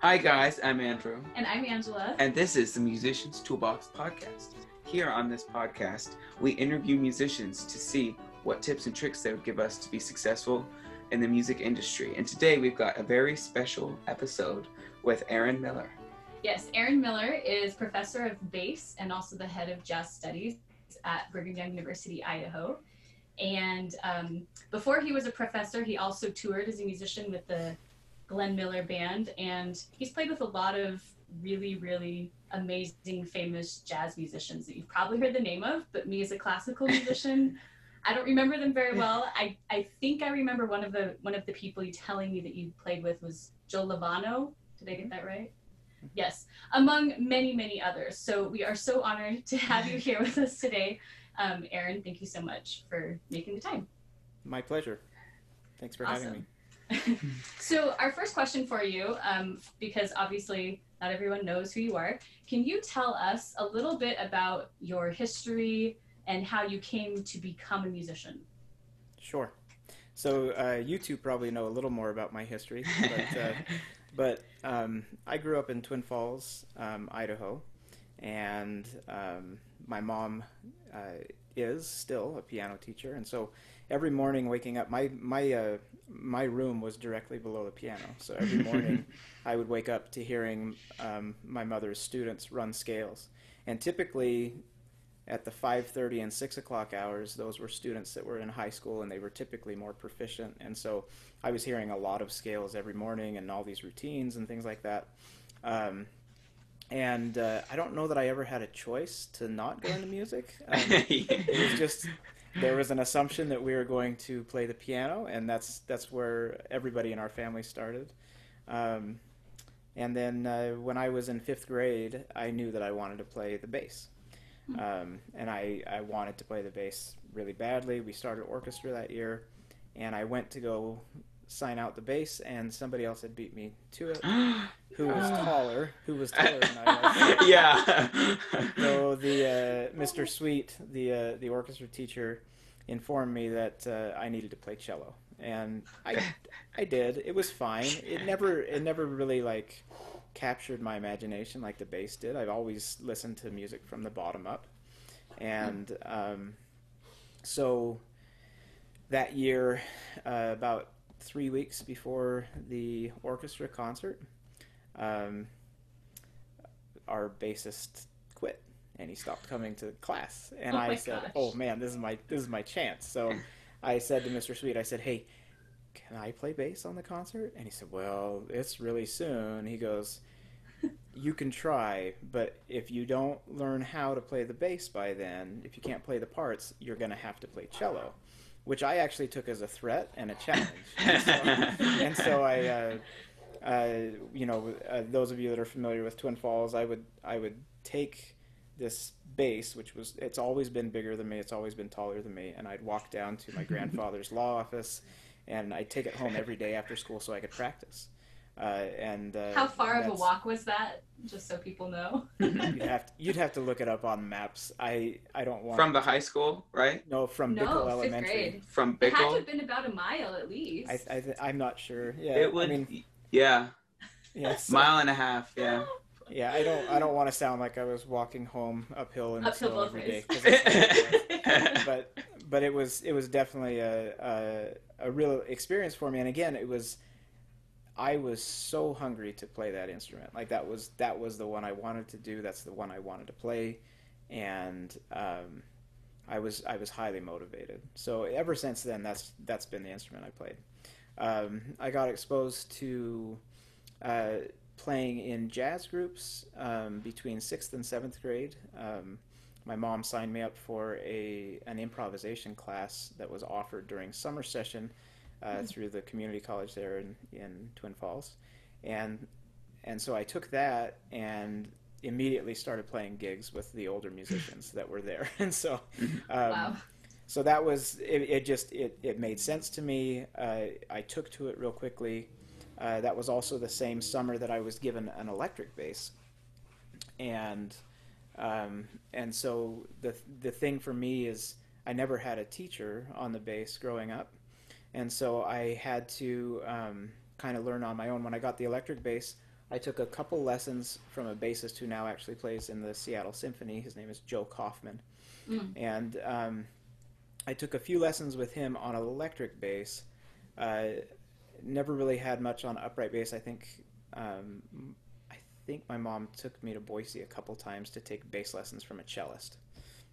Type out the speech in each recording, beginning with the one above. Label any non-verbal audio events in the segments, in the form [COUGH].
Hi, guys, I'm Andrew. And I'm Angela. And this is the Musicians Toolbox Podcast. Here on this podcast, we interview musicians to see what tips and tricks they would give us to be successful in the music industry. And today we've got a very special episode with Aaron Miller. Yes, Aaron Miller is professor of bass and also the head of jazz studies at Brigham Young University, Idaho. And um, before he was a professor, he also toured as a musician with the Glenn Miller Band, and he's played with a lot of really, really amazing, famous jazz musicians that you've probably heard the name of. But me as a classical [LAUGHS] musician, I don't remember them very well. [LAUGHS] I, I think I remember one of the one of the people you telling me that you played with was Joe Lovano. Did I get that right? Yes, among many, many others. So we are so honored to have you here with us today. Um, Aaron, thank you so much for making the time. My pleasure. Thanks for Awesome. having me. [LAUGHS] so our first question for you, um, because obviously not everyone knows who you are, can you tell us a little bit about your history and how you came to become a musician? Sure. So uh, you two probably know a little more about my history, but, uh, [LAUGHS] but um, I grew up in Twin Falls, um, Idaho, and um, my mom uh, is still a piano teacher, and so every morning waking up, my my uh, my room was directly below the piano. So every morning, [LAUGHS] I would wake up to hearing um, my mother's students run scales, and typically at the 5.30 and 6 o'clock hours those were students that were in high school and they were typically more proficient. And so i was hearing a lot of scales every morning and all these routines and things like that. Um, and uh, i don't know that i ever had a choice to not go into music. [LAUGHS] Um, it was just there was an assumption that we were going to play the piano and that's that's where everybody in our family started um, and then uh, when i was in fifth grade i knew that i wanted to play the bass um, and I, I wanted to play the bass really badly. We started orchestra that year, and I went to go sign out the bass, and somebody else had beat me to it, [GASPS] who was taller, who was taller than I was. [LAUGHS] yeah. So the uh, Mr. Sweet, the uh, the orchestra teacher, informed me that uh, I needed to play cello, and I I did. It was fine. It never it never really like captured my imagination like the bass did. I've always listened to music from the bottom up, and um, so that year, uh, about three weeks before the orchestra concert, um, our bassist and he stopped coming to class. And Oh I said, gosh. "Oh man, this is my this is my chance." So I said to Mr. Sweet, I said, "Hey, can I play bass on the concert?" And he said, "Well, it's really soon." He goes, "You can try, but if you don't learn how to play the bass by then, if you can't play the parts, you're going to have to play cello." Which I actually took as a threat and a challenge. [LAUGHS] And so, and so I, uh, uh, you know, uh, those of you that are familiar with Twin Falls, I would I would take this base, which was it's always been bigger than me, it's always been taller than me, and I'd walk down to my grandfather's law office, and I'd take it home every day after school so I could practice. Uh, and uh, How far of a walk was that? Just so people know. [LAUGHS] You'd have to, you'd have to look it up on maps. I I don't want From the high school, right? no from no, Bickel fifth Elementary. grade. From Bickel. It had to have been about a mile at least. I, I th- I'm not sure. Yeah, It would, I mean, yeah, yeah, so- mile and a half, yeah. [LAUGHS] yeah. I don't I don't want to sound like I was walking home uphill in the Uphill snow both every day. ways. 'cause [LAUGHS] but but it was it was definitely a, a a real experience for me. And again, it was I was so hungry to play that instrument. Like that was that was the one I wanted to do. That's the one I wanted to play, and um, I was I was highly motivated. So ever since then, that's that's been the instrument I played. Um, I got exposed to uh, playing in jazz groups um, between sixth and seventh grade. Um, my mom signed me up for a an improvisation class that was offered during summer session uh, through the community college there in, in Twin Falls, and and so I took that and immediately started playing gigs with the older musicians that were there, [LAUGHS] and so um, wow. so that was it, it just it, it made sense to me. Uh, i took to it real quickly uh, that was also the same summer that i was given an electric bass and um, and so the the thing for me is i never had a teacher on the bass growing up and so i had to um, kind of learn on my own when i got the electric bass I took a couple lessons from a bassist who now actually plays in the Seattle Symphony. His name is Joe Kaufman, Mm. and um, I took a few lessons with him on an electric bass. Uh, never really had much on upright bass. I think um, I think my mom took me to Boise a couple times to take bass lessons from a cellist.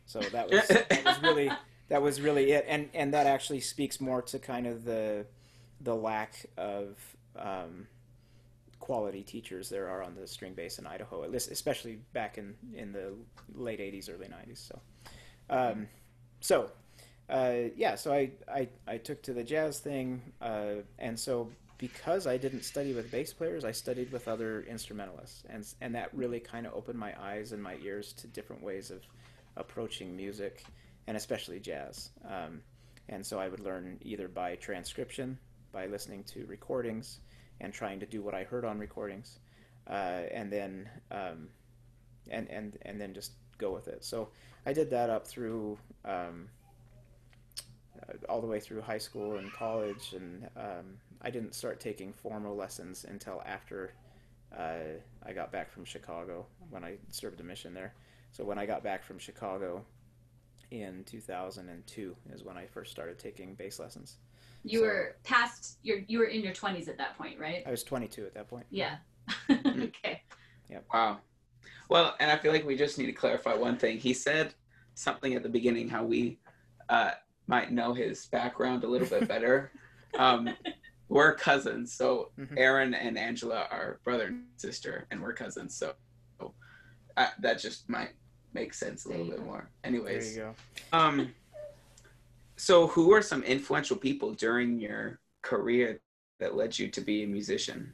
So that was that was really [LAUGHS] that was really it, and and that actually speaks more to kind of the the lack of um, quality teachers there are on the string bass in Idaho, at least especially back in in the late '80s, early '90s. So, um, so uh, yeah, so I, I I took to the jazz thing, uh, and so because I didn't study with bass players, I studied with other instrumentalists, and and that really kind of opened my eyes and my ears to different ways of approaching music, and especially jazz. Um, and so I would learn either by transcription, by listening to recordings, and trying to do what I heard on recordings, uh, and then um, and and and then just go with it. So I did that up through. Um, all the way through high school and college, and um, I didn't start taking formal lessons until after uh, I got back from Chicago when I served a mission there. So when I got back from Chicago in 2002 is when I first started taking bass lessons. You So- were past your you were in your 20s at that point, right? I was 22 at that point. Yeah. Mm-hmm. [LAUGHS] okay. Wow. Well, and I feel like we just need to clarify one thing. He said something at the beginning how we uh, might know his background a little bit [LAUGHS] better. um, we're cousins, so Mhm. Aaron and Angela are brother and sister, and we're cousins. So uh, that just might make sense a little bit go. more. There Anyways, you go. um, so who are some influential people during your career that led you to be a musician?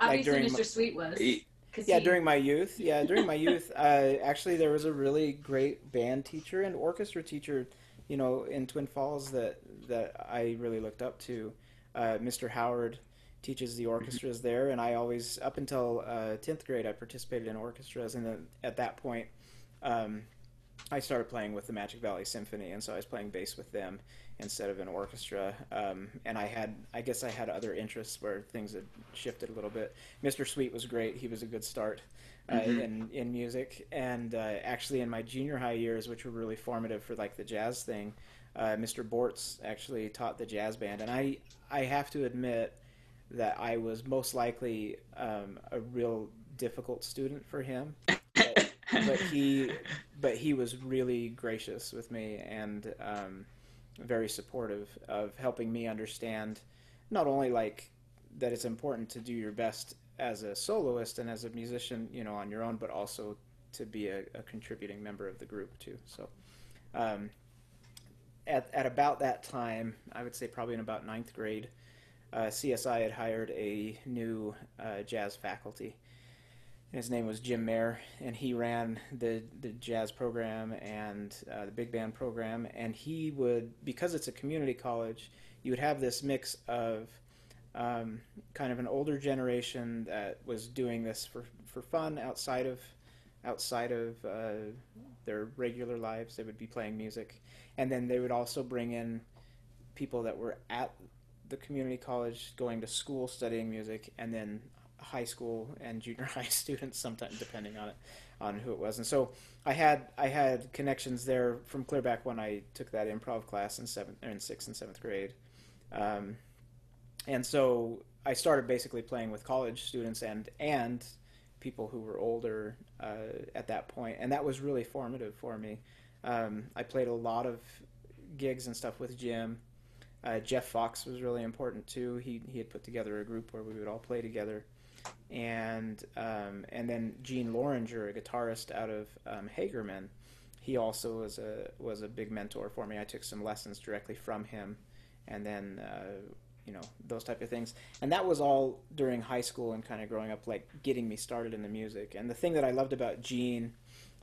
Obviously, during Mr. my- Sweet was. Y- 'cause Yeah, he- during my youth. Yeah, during my youth, [LAUGHS] uh, actually, there was a really great band teacher and orchestra teacher, you know, in Twin Falls that that I really looked up to. Uh, Mr. Howard teaches the orchestras there, and I always, up until uh, tenth grade, I participated in orchestras, and then at that point, um, I started playing with the Magic Valley Symphony, and so I was playing bass with them instead of an orchestra. Um, and I had, I guess, I had other interests where things had shifted a little bit. Mr. Sweet was great; he was a good start uh, Mhm. in in music. And uh, actually, in my junior high years, which were really formative for like the jazz thing, uh, Mr. Bortz actually taught the jazz band, and I I have to admit that I was most likely um, a real difficult student for him. But, but he but he was really gracious with me and um, very supportive of helping me understand not only like that it's important to do your best as a soloist and as a musician you know on your own but also to be a, a contributing member of the group too. So um, at, at about that time i would say probably in about ninth grade uh, csi had hired a new uh, jazz faculty his name was Jim Mayer, and he ran the the jazz program and uh, the big band program. And he would, because it's a community college, you would have this mix of um, kind of an older generation that was doing this for for fun outside of outside of uh, their regular lives. They would be playing music, and then they would also bring in people that were at the community college going to school studying music, and then high school and junior [LAUGHS] high students sometimes depending on it on who it was. And so i had i had connections there from clear back when i took that improv class in seventh in sixth and seventh grade. Um, and so i started basically playing with college students and and people who were older uh, at that point and that was really formative for me. Um, i played a lot of gigs and stuff with jim. Uh, Jeff Fox was really important too. He he had put together a group where we would all play together, and um, and then Gene Loringer, a guitarist out of um, Hagerman, he also was a was a big mentor for me. I took some lessons directly from him, and then uh, you know those type of things. And that was all during high school and kind of growing up, like getting me started in the music. And the thing that I loved about Gene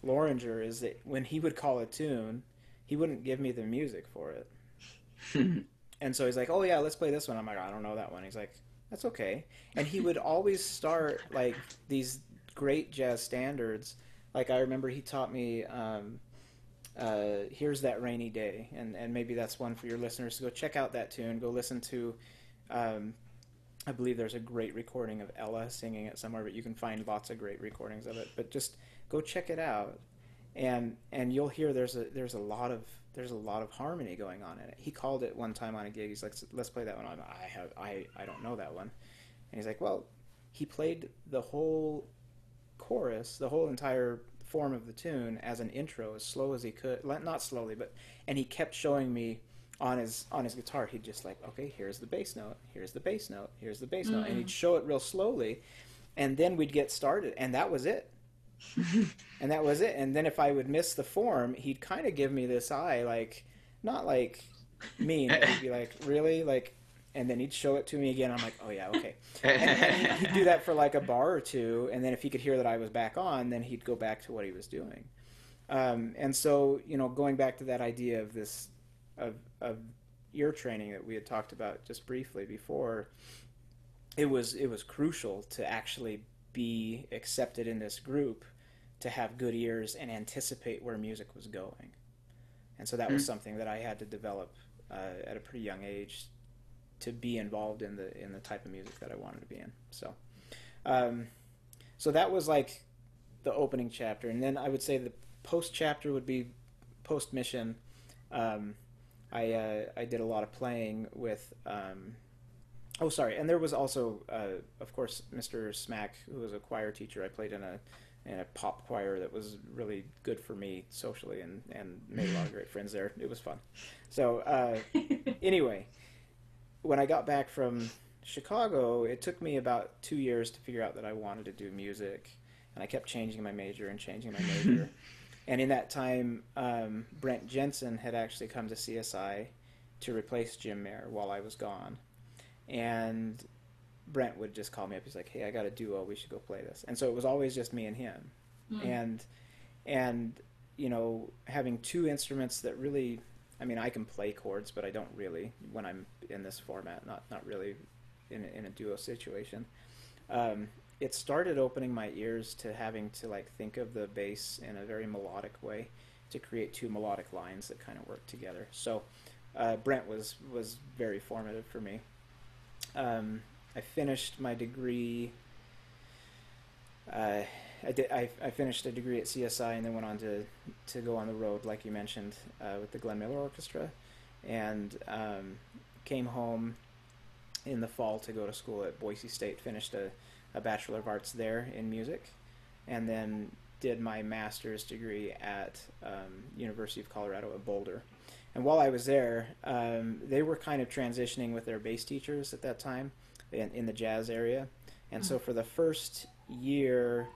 Loringer is that when he would call a tune, he wouldn't give me the music for it. [LAUGHS] And so he's like, "Oh yeah, let's play this one." I'm like, "I don't know that one." He's like, "That's okay." And he would always start like these great jazz standards. Like I remember he taught me, um, uh, "Here's that rainy day," and and maybe that's one for your listeners to go check out that tune. Go listen to um, I believe there's a great recording of Ella singing it somewhere, but you can find lots of great recordings of it. But just go check it out, and and you'll hear there's a there's a lot of there's a lot of harmony going on in it. He called it one time on a gig. He's like, "Let's play that one." I'm, I have I I don't know that one, and he's like, "Well, he played the whole chorus, the whole entire form of the tune as an intro, as slow as he could, not slowly, but and he kept showing me." on his on his guitar he'd just like okay here's the bass note here's the bass note here's the bass mm. note and he'd mm. show it real slowly and then we'd get started and that was it [LAUGHS] and that was it. And then if i would miss the form he'd kind of give me this eye like not like mean but he'd be like really? Like and then he'd show it to me again. I'm like oh yeah okay. And, [LAUGHS] he'd do that for like a bar or two and then if he could hear that i was back on then he'd go back to what he was doing. Um, and so you know going back to that idea of this of of ear training that we had talked about just briefly before, it was it was crucial to actually be accepted in this group to have good ears and anticipate where music was going. And so that mm-hmm. was something that I had to develop uh, at a pretty young age to be involved in the in the type of music that I wanted to be in. So, um, so that was like the opening chapter, and then I would say the post chapter would be post mission. Um, I uh, I did a lot of playing with. Um, oh, sorry, and there was also, uh, of course, Mr. Smack, who was a choir teacher. I played in a in a pop choir that was really good for me socially, and and made a lot of great friends there. It was fun. So uh, [LAUGHS] anyway, when I got back from Chicago, it took me about two years to figure out that I wanted to do music, and I kept changing my major and changing my major. [LAUGHS] And in that time, um, Brent Jensen had actually come to CSI to replace Jim Mayer while I was gone. And Brent would just call me up. He's like, "Hey, I got a duo. We should go play this." And so it was always just me and him. Mm. And and you know, having two instruments that really, I mean, I can play chords, but I don't really when I'm in this format. Not not really in a, in a duo situation. Um, it started opening my ears to having to like think of the bass in a very melodic way to create two melodic lines that kind of work together. So uh, Brent was was very formative for me. Um, I finished my degree. Uh, I did. I, I, finished a degree at CSI and then went on to to go on the road, like you mentioned, uh, with the Glenn Miller Orchestra, and um, came home in the fall to go to school at Boise State. Finished a a Bachelor of Arts there in music, and then did my master's degree at um, University of Colorado at Boulder. And while I was there, um, they were kind of transitioning with their bass teachers at that time in, in the jazz area. And so mm-hmm. for the first year,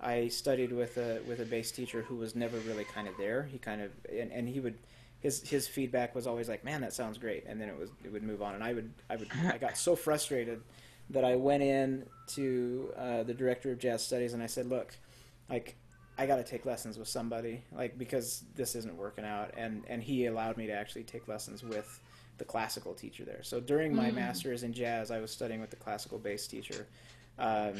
I studied with a with a bass teacher who was never really kind of there. He kind of and, and he would his his feedback was always like, "Man, that sounds great," and then it was it would move on. And I would I would I got so frustrated that I went in to uh, the director of jazz studies and I said, "Look, like I got to take lessons with somebody, like because this isn't working out." And and he allowed me to actually take lessons with the classical teacher there. So during my mm. master's in jazz, I was studying with the classical bass teacher. Um,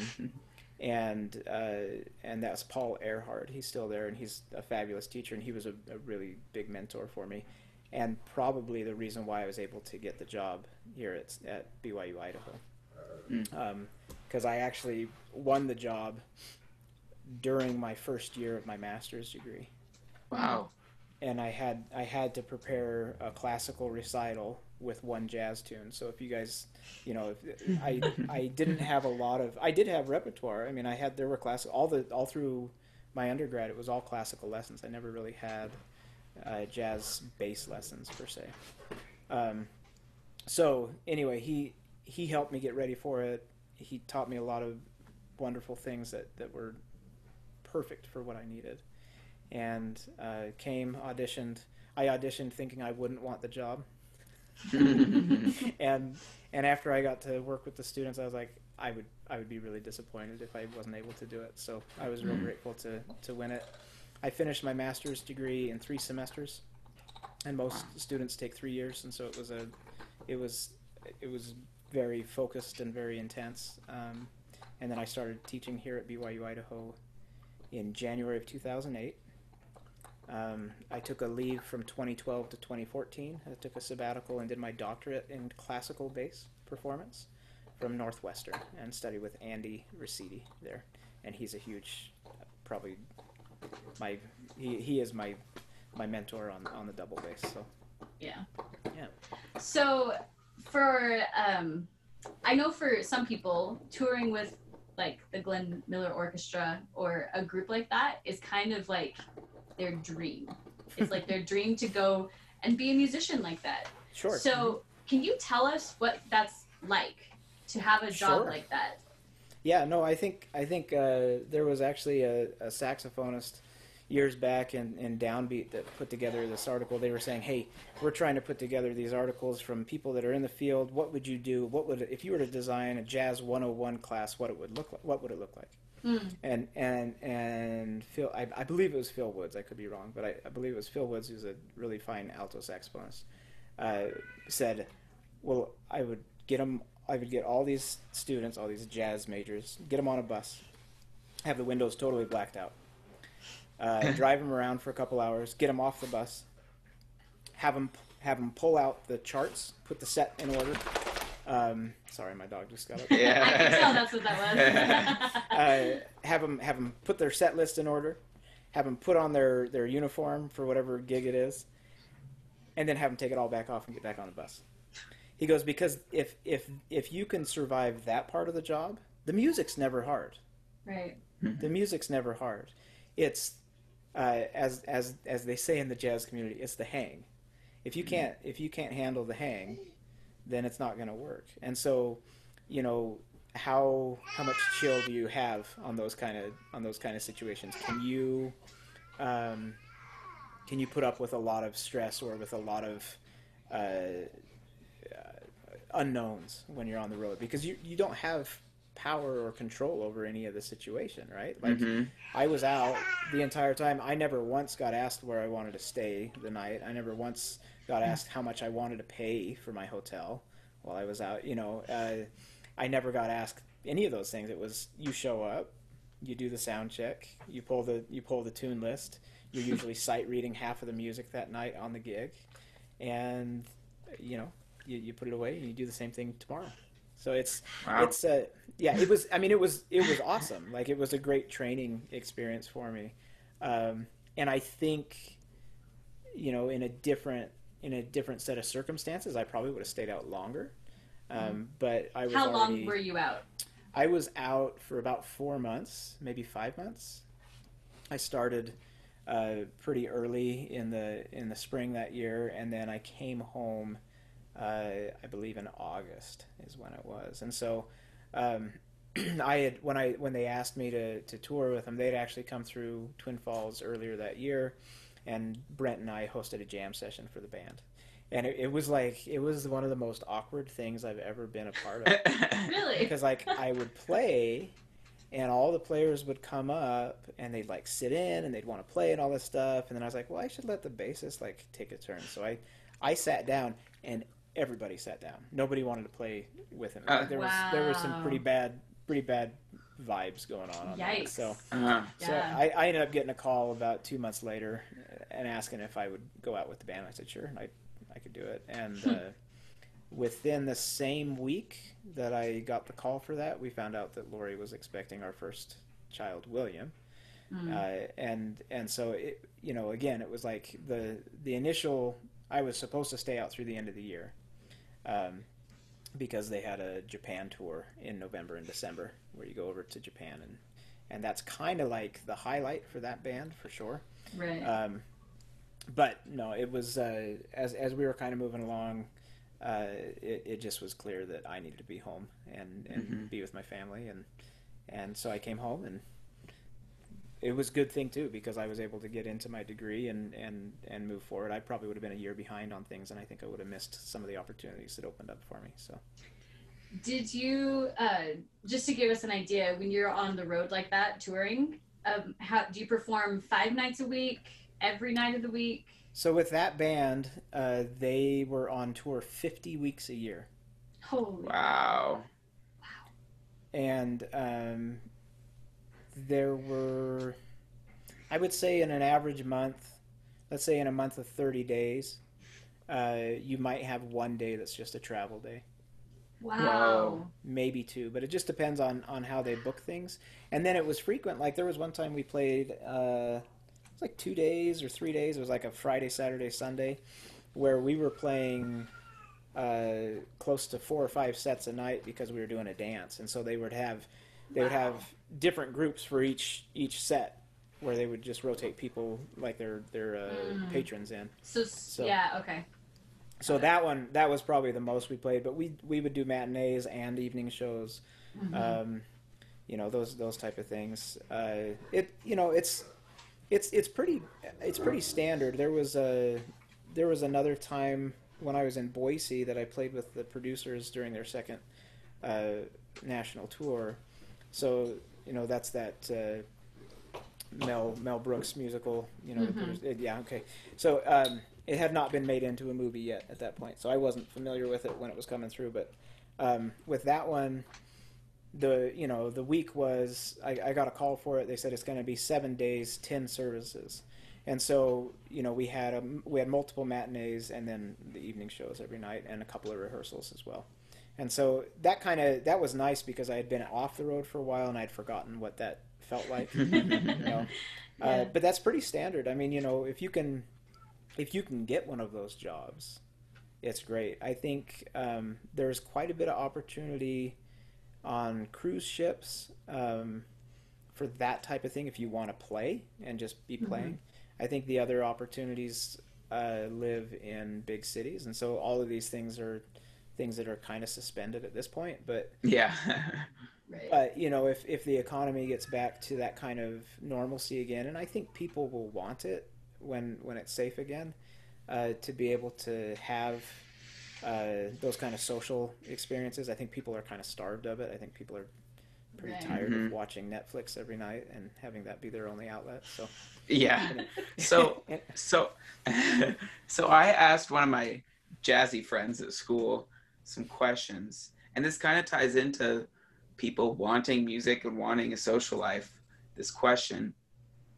and uh, and that's Paul Erhard. He's still there, and he's a fabulous teacher, and he was a, a, really big mentor for me, and probably the reason why I was able to get the job here at, at BYU Idaho because mm. um, I actually won the job during my first year of my master's degree. Wow. And I had I had to prepare a classical recital with one jazz tune. So if you guys, you know, if, I [LAUGHS] I didn't have a lot of I did have repertoire. I mean, I had there were classical all the all through my undergrad. It was all classical lessons. I never really had uh, jazz bass lessons per se. Um, so anyway, he he helped me get ready for it. He taught me a lot of wonderful things that, that were perfect for what I needed. And uh, came, auditioned. I auditioned thinking I wouldn't want the job. [LAUGHS] and and after I got to work with the students, I was like, I would I would be really disappointed if I wasn't able to do it. So I was real mm. grateful to to win it. I finished my master's degree in three semesters, and most students take three years, and so it was a it was it was very focused and very intense. Um, and then I started teaching here at BYU Idaho in January of 2008. Um, I took a leave from 2012 to 2014. I took a sabbatical and did my doctorate in classical bass performance from Northwestern and studied with Andy Raciti there, and he's a huge, probably my he, he is my my mentor on on the double bass. So Yeah. Yeah. So for um I know for some people touring with like the Glenn Miller Orchestra or a group like that is kind of like their dream. It's like their [LAUGHS] dream to go and be a musician like that. sure. So can you tell us what that's like to have a job Sure. like that? Yeah, no, I think I think uh, there was actually a, a saxophonist years back in, in Downbeat that put together this article. They were saying, "Hey, we're trying to put together these articles from people that are in the field. What would you do? What would if you were to design a jazz 101 class? What it would look like? What would it look like?" Mm. And and and Phil, I, I believe it was Phil Woods. I could be wrong, but I, I believe it was Phil Woods, who's a really fine alto saxophonist. Uh, said, "Well, I would get them. I would get all these students, all these jazz majors, get them on a bus, have the windows totally blacked out, uh, [LAUGHS] drive them around for a couple hours, get them off the bus, have them have them pull out the charts, put the set in order." Um, sorry, my dog just got up. Yeah, I can tell that's what that was. [LAUGHS] uh, have them have them put their set list in order, have them put on their their uniform for whatever gig it is, and then have them take it all back off and get back on the bus. He goes because if if if you can survive that part of the job, the music's never hard. right. The music's never hard. It's uh, as as as they say in the jazz community, it's the hang. If you can't if you can't handle the hang, then it's not going to work. And so, you know, how how much chill do you have on those kind of on those kind of situations? Can you um, can you put up with a lot of stress or with a lot of uh, uh, unknowns when you're on the road because you you don't have power or control over any of the situation, right? Like Mhm. I was out the entire time. I never once got asked where I wanted to stay the night. I never once got asked how much I wanted to pay for my hotel while I was out. You know, uh, I never got asked any of those things. It was you show up, you do the sound check, you pull the you pull the tune list. You're [LAUGHS] usually sight reading half of the music that night on the gig, and you know you, you put it away and you do the same thing tomorrow. So it's Wow. it's uh, yeah it was i mean it was it was awesome like it was a great training experience for me um, and i think you know in a different in a different set of circumstances i probably would have stayed out longer um, but i was How long were you out? I was out for about four months, maybe five months. I started uh, pretty early in the in the spring that year, and then I came home. Uh, I believe in August is when it was, and so um, [CLEARS THROAT] I had when I when they asked me to to tour with them, they'd actually come through Twin Falls earlier that year, and Brent and I hosted a jam session for the band. And it, it was like it was one of the most awkward things I've ever been a part of [LAUGHS] Really? because like I would play, and all the players would come up and they'd like sit in and they'd want to play and all this stuff, and then I was like, well, I should let the bassist like take a turn. So I, I sat down and everybody sat down. Nobody wanted to play with him. Uh, there was there were some pretty bad, pretty bad vibes going on. on that. So Uh-huh. so Yeah. I, I ended up getting a call about two months later and asking if I would go out with the band. I said sure, I I could do it. And uh, within the same week that I got the call for that, we found out that Lori was expecting our first child, William. Mm. Uh, and and so it you know again it was like the the initial I was supposed to stay out through the end of the year. Um, because they had a Japan tour in November and December where you go over to Japan and and that's kind of like the highlight for that band for sure. right. Um, but no, it was uh, as as we were kind of moving along, uh, it, it just was clear that I needed to be home and and Mhm. be with my family and and so I came home and it was a good thing too because I was able to get into my degree and and and move forward. I probably would have been a year behind on things and I think I would have missed some of the opportunities that opened up for me. So. Did you, uh, just to give us an idea, when you're on the road like that touring, um, how do you perform five nights a week, every night of the week? So with that band, uh, they were on tour 50 weeks a year. Holy. Wow. Wow. and um, there were i would say in an average month let's say in a month of 30 days uh, you might have one day that's just a travel day Wow. maybe two, but it just depends on on how they book things. And then it was frequent. Like there was one time we played, uh, it was like two days or three days. It was like a Friday, Saturday, Sunday, where we were playing uh, close to four or five sets a night because we were doing a dance, and so they would have they would have different groups for each each set where they would just rotate people like their their uh, Mm. patrons in. So, So- yeah, okay. So that one that was probably the most we played, but we we would do matinees and evening shows, Mhm. um, you know those those type of things. Uh, it you know it's it's it's pretty it's pretty standard. There was a there was another time when I was in Boise that I played with the producers during their second uh, national tour. So you know that's that uh, Mel Mel Brooks musical. You know, Mhm. produ- yeah, okay. So um, it had not been made into a movie yet at that point, so I wasn't familiar with it when it was coming through. But um, with that one, the you know the week was I, I got a call for it. They said it's going to be seven days, ten services, and so you know we had a, we had multiple matinees and then the evening shows every night and a couple of rehearsals as well. And so that kind of that was nice because I had been off the road for a while and I'd forgotten what that felt like. you know, [LAUGHS] uh, but that's pretty standard. I mean, you know, if you can if you can get one of those jobs, it's great. I think um, there's quite a bit of opportunity on cruise ships um, for that type of thing if you want to play and just be Mhm. playing. I think the other opportunities uh, live in big cities, and so all of these things are things that are kind of suspended at this point. But yeah. [LAUGHS] Right. but you know, if if the economy gets back to that kind of normalcy again, and I think people will want it when when it's safe again, uh, to be able to have uh, those kind of social experiences. I think people are kind of starved of it. I think people are pretty Right. tired Mhm. of watching Netflix every night and having that be their only outlet. So yeah. [LAUGHS] So so [LAUGHS] so I asked one of my jazzy friends at school some questions, and this kind of ties into people wanting music and wanting a social life. This question,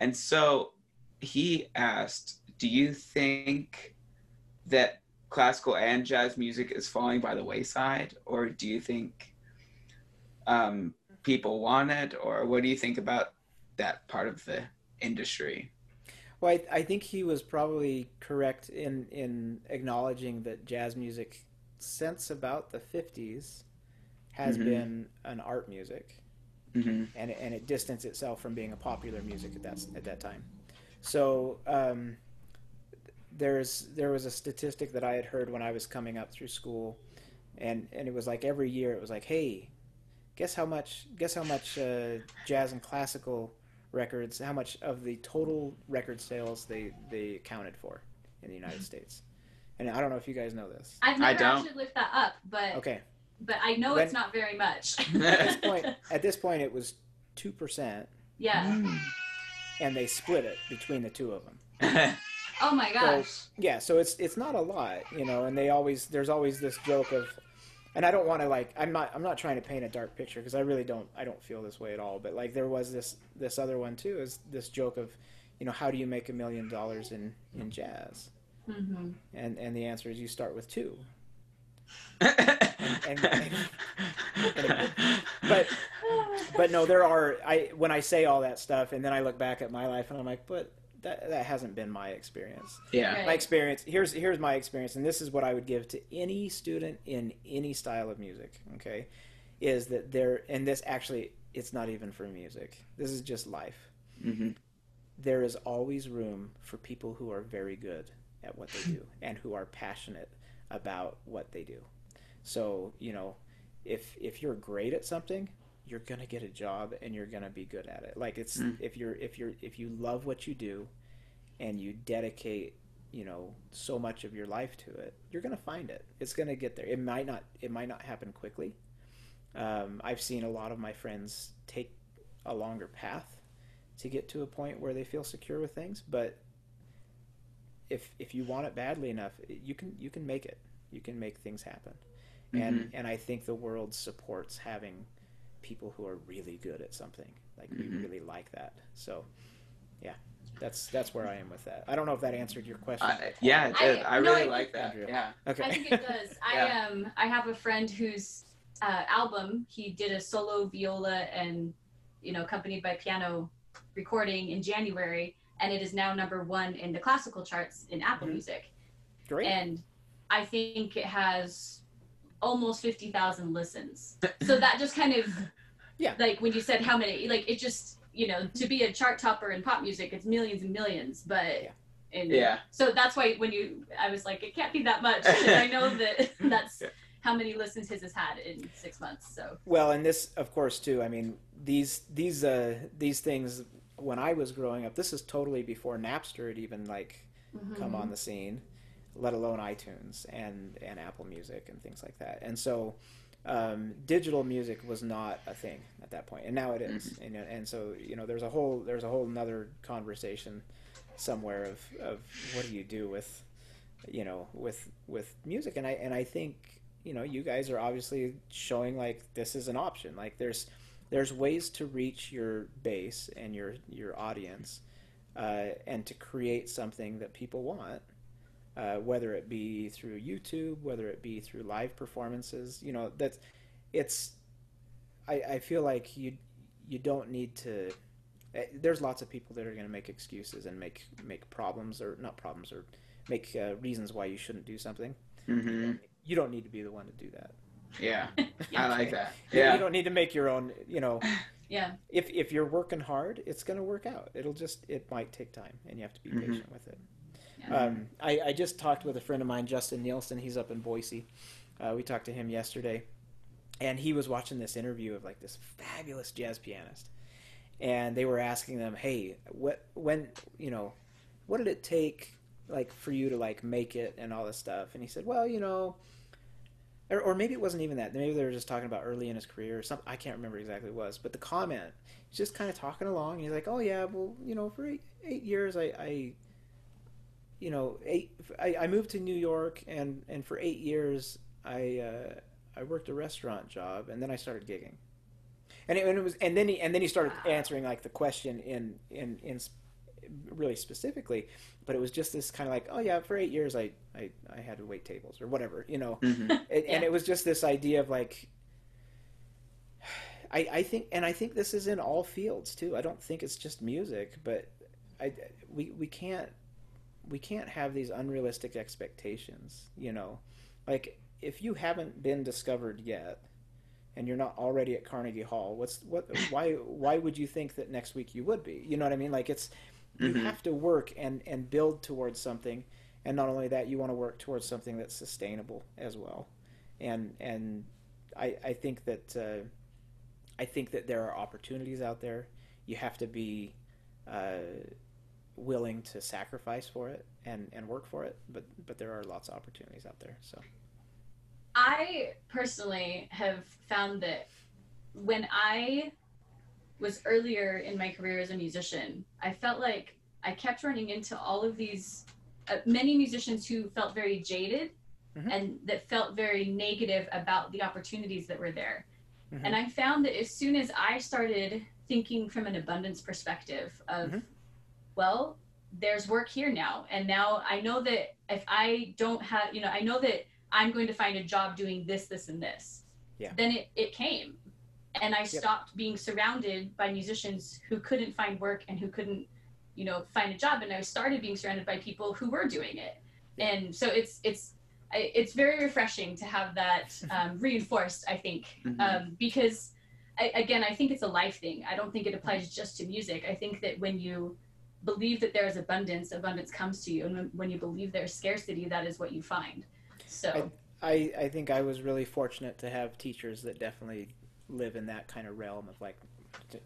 and so he asked, "Do you think that classical and jazz music is falling by the wayside, or do you think um, people want it, or what do you think about that part of the industry?" Well, I, I think he was probably correct in in acknowledging that jazz music, since about the fifties, has Mhm. been an art music, hmm and it, and it distanced itself from being a popular music at that at that time. So um, there's there was a statistic that I had heard when I was coming up through school, and and it was like every year it was like, hey, guess how much guess how much uh, jazz and classical records how much of the total record sales they they accounted for in the United States. And I don't know if you guys know this. I've I don't. actually looked that up, but Okay, but I know When- it's not very much. [LAUGHS] at this [LAUGHS] point, at this point, it was two percent, yeah. Hmm. and they split it between the two of them. [LAUGHS] Oh my gosh. Yeah, so it's it's not a lot, you know. And they always there's always this joke of, and I don't want to like I'm not I'm not trying to paint a dark picture because I really don't I don't feel this way at all. But like there was this this other one too is this joke of, you know, how do you make a million dollars in in jazz? Hmm And and the answer is you start with two. [LAUGHS] and- and- but but no, there are I when I say all that stuff and then I look back at my life and I'm like, but that that hasn't been my experience. yeah. Right. My experience here's here's my experience, and this is what I would give to any student in any style of music. Okay, is that there and this actually it's not even for music. This is just life. hmm There is always room for people who are very good at what they do and who are passionate about what they do. So you know, if if you're great at something, you're gonna get a job and you're gonna be good at it. Like it's Mm. if you're if you're if you love what you do, and you dedicate you know so much of your life to it, you're gonna find it. It's gonna get there. It might not it might not happen quickly. Um, I've seen a lot of my friends take a longer path to get to a point where they feel secure with things, but if if you want it badly enough, you can you can make it. You can make things happen. And and I think the world supports having people who are really good at something. Like we Mhm. really like that. So yeah, that's that's where I am with that. I don't know if that answered your question. I, yeah, it I- did. I, no, really I- like that. Andrew. Yeah. Okay. I think it does. [LAUGHS] I Yeah. um I have a friend whose uh, album, he did a solo viola and, you know, accompanied by piano recording in January, and it is now number one in the classical charts in Apple Mhm. Music. Great. And I think it has almost 50,000 listens. [LAUGHS] So that just kind of, [LAUGHS] Yeah. like when you said how many, like it just, you know, to be a chart topper in pop music, it's millions and millions. But, Yeah. and Yeah. so that's why when you, I was like, it can't be that much. [LAUGHS] I know that that's Yeah. how many listens his has had in six months. So, Well, and this, of course, too. I mean, these these uh, these things. When I was growing up, this is totally before Napster had even like come Mhm. on the scene, let alone iTunes and and Apple Music and things like that. And so, um, digital music was not a thing at that point, and now it is. And, and so, you know, there's a whole there's a whole another conversation somewhere of of what do you do with, you know, with with music, and I and I think you know you guys are obviously showing like this is an option. Like there's there's ways to reach your base and your your audience uh, and to create something that people want, uh, whether it be through YouTube, whether it be through live performances. You know, that's it's. I, I feel like you you don't need to. eh, There's lots of people that are going to make excuses and make make problems or not problems or make uh, reasons why you shouldn't do something. hmm You don't need to be the one to do that. Yeah. [LAUGHS] Yeah. I like that. Yeah. You don't need to make your own. You know, [SIGHS] yeah. if if you're working hard, it's going to work out. It'll just it might take time, and you have to be Mhm. patient with it. Yeah. Um, I, I just talked with a friend of mine, Justin Nielsen. He's up in Boise. Uh, we talked to him yesterday, and he was watching this interview of like this fabulous jazz pianist, and they were asking them, "Hey, what when you know, what did it take like for you to like make it and all this stuff?" And he said, "Well, you know." Or, or maybe it wasn't even that. Maybe they were just talking about early in his career or something. I can't remember exactly what it was. But the comment, he's just kind of talking along. And he's like, "Oh yeah, well, you know, for eight, eight years, I, I you know, eight. I, I moved to New York, and and for eight years, I uh, I worked a restaurant job, and then I started gigging. And it, and it was, and then he and then he started answering like the question in in in really specifically, but it was just this kind of like, oh yeah, for eight years, I I I had to wait tables or whatever, you know, hmm and, and it was just this idea of like. [SIGHS] I, I think, and I think this is in all fields too. I don't think it's just music, but I, we, we can't we can't have these unrealistic expectations you know? Like if you haven't been discovered yet and you're not already at carnegie hall what's what why why would you think that next week you would be? You know what i mean? Like it's you Mhm. have to work and and build towards something and not only that you want to work towards something that's sustainable as well and and i i think that uh, i think that there are opportunities out there you have to be uh, willing to sacrifice for it and, and work for it, but but there are lots of opportunities out there. So I personally have found that when I was earlier in my career as a musician, I felt like I kept running into all of these uh, many musicians who felt very jaded Mhm. and that felt very negative about the opportunities that were there. Mhm. And I found that as soon as I started thinking from an abundance perspective of Mhm. well, there's work here now. And now I know that if I don't have, you know, I know that I'm going to find a job doing this, this, and this. Yeah. Then it, it came. And I stopped being surrounded by musicians who couldn't find work and who couldn't, you know, find a job. And I started being surrounded by people who were doing it. And so it's, it's, it's very refreshing to have that um, reinforced, I think, Mhm. um, because I, again, I think it's a life thing. I don't think it applies just to music. I think that when you believe that there is abundance, abundance comes to you, and when, when you believe there's scarcity, that is what you find. So I, I think I was really fortunate to have teachers that definitely live in that kind of realm of like,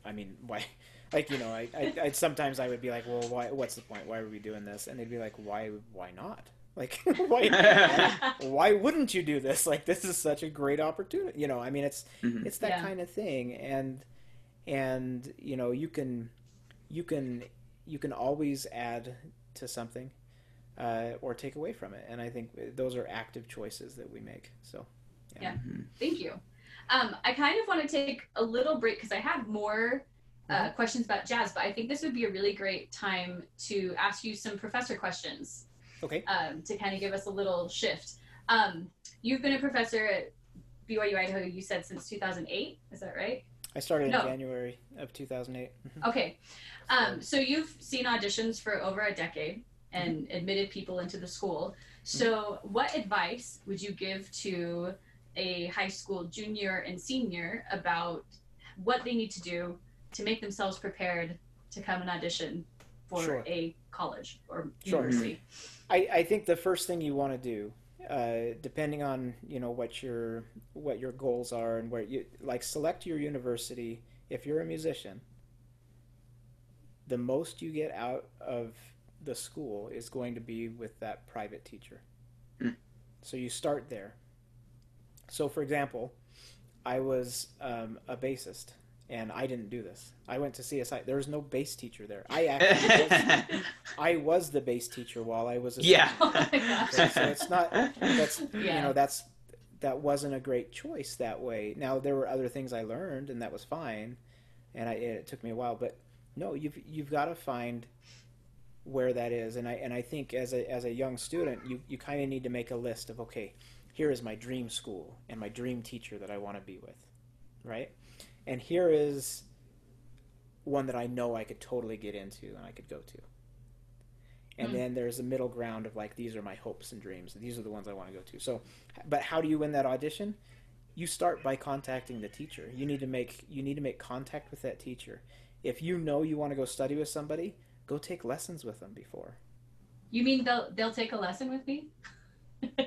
I mean, why, [LAUGHS] like you know, I, I, I sometimes I would be like, well, why? What's the point? Why are we doing this? And they'd be like, why? Why not? Like, [LAUGHS] why? [LAUGHS] why wouldn't you do this? Like, this is such a great opportunity. You know, I mean, it's Mhm. it's that Yeah. kind of thing, and and you know, you can you can you can always add to something uh, or take away from it, and I think those are active choices that we make. So, Mhm. thank you. Um, I kind of want to take a little break because I have more uh, questions about jazz, but I think this would be a really great time to ask you some professor questions. okay, um, to kind of give us a little shift. Um, you've been a professor at BYU Idaho, you said since 2008. Is that right? I started in January of 2008. Mhm. Okay. Um, so you've seen auditions for over a decade and admitted people into the school. So, what advice would you give to a high school junior and senior about what they need to do to make themselves prepared to come and audition for Sure. a college or university. Sure. university? I, I think the first thing you want to do, uh, depending on you know what your what your goals are and where you like select your university. If you're a musician, the most you get out of the school is going to be with that private teacher. Mm. So you start there. So, for example, I was um, a bassist, and I didn't do this. I went to CSI. There was no bass teacher there. I [LAUGHS] actually was, I was the bass teacher while I was a yeah. [LAUGHS] Oh my so, so it's not that's you know that's that wasn't a great choice that way now there were other things i learned and that was fine and I, it took me a while but no you've you've got to find where that is and i and i think as a as a young student you you kind of need to make a list of okay here is my dream school and my dream teacher that i want to be with right? And here is one that i know i could totally get into and i could go to. And Hmm. then there's a middle ground of like these are my hopes and dreams these are the ones i want to go to. So but how do you win that audition? You start by contacting the teacher. You need to make you need to make contact with that teacher. If you know you want to go study with somebody go take lessons with them before. You mean they'll they'll take a lesson with me? [LAUGHS] [LAUGHS]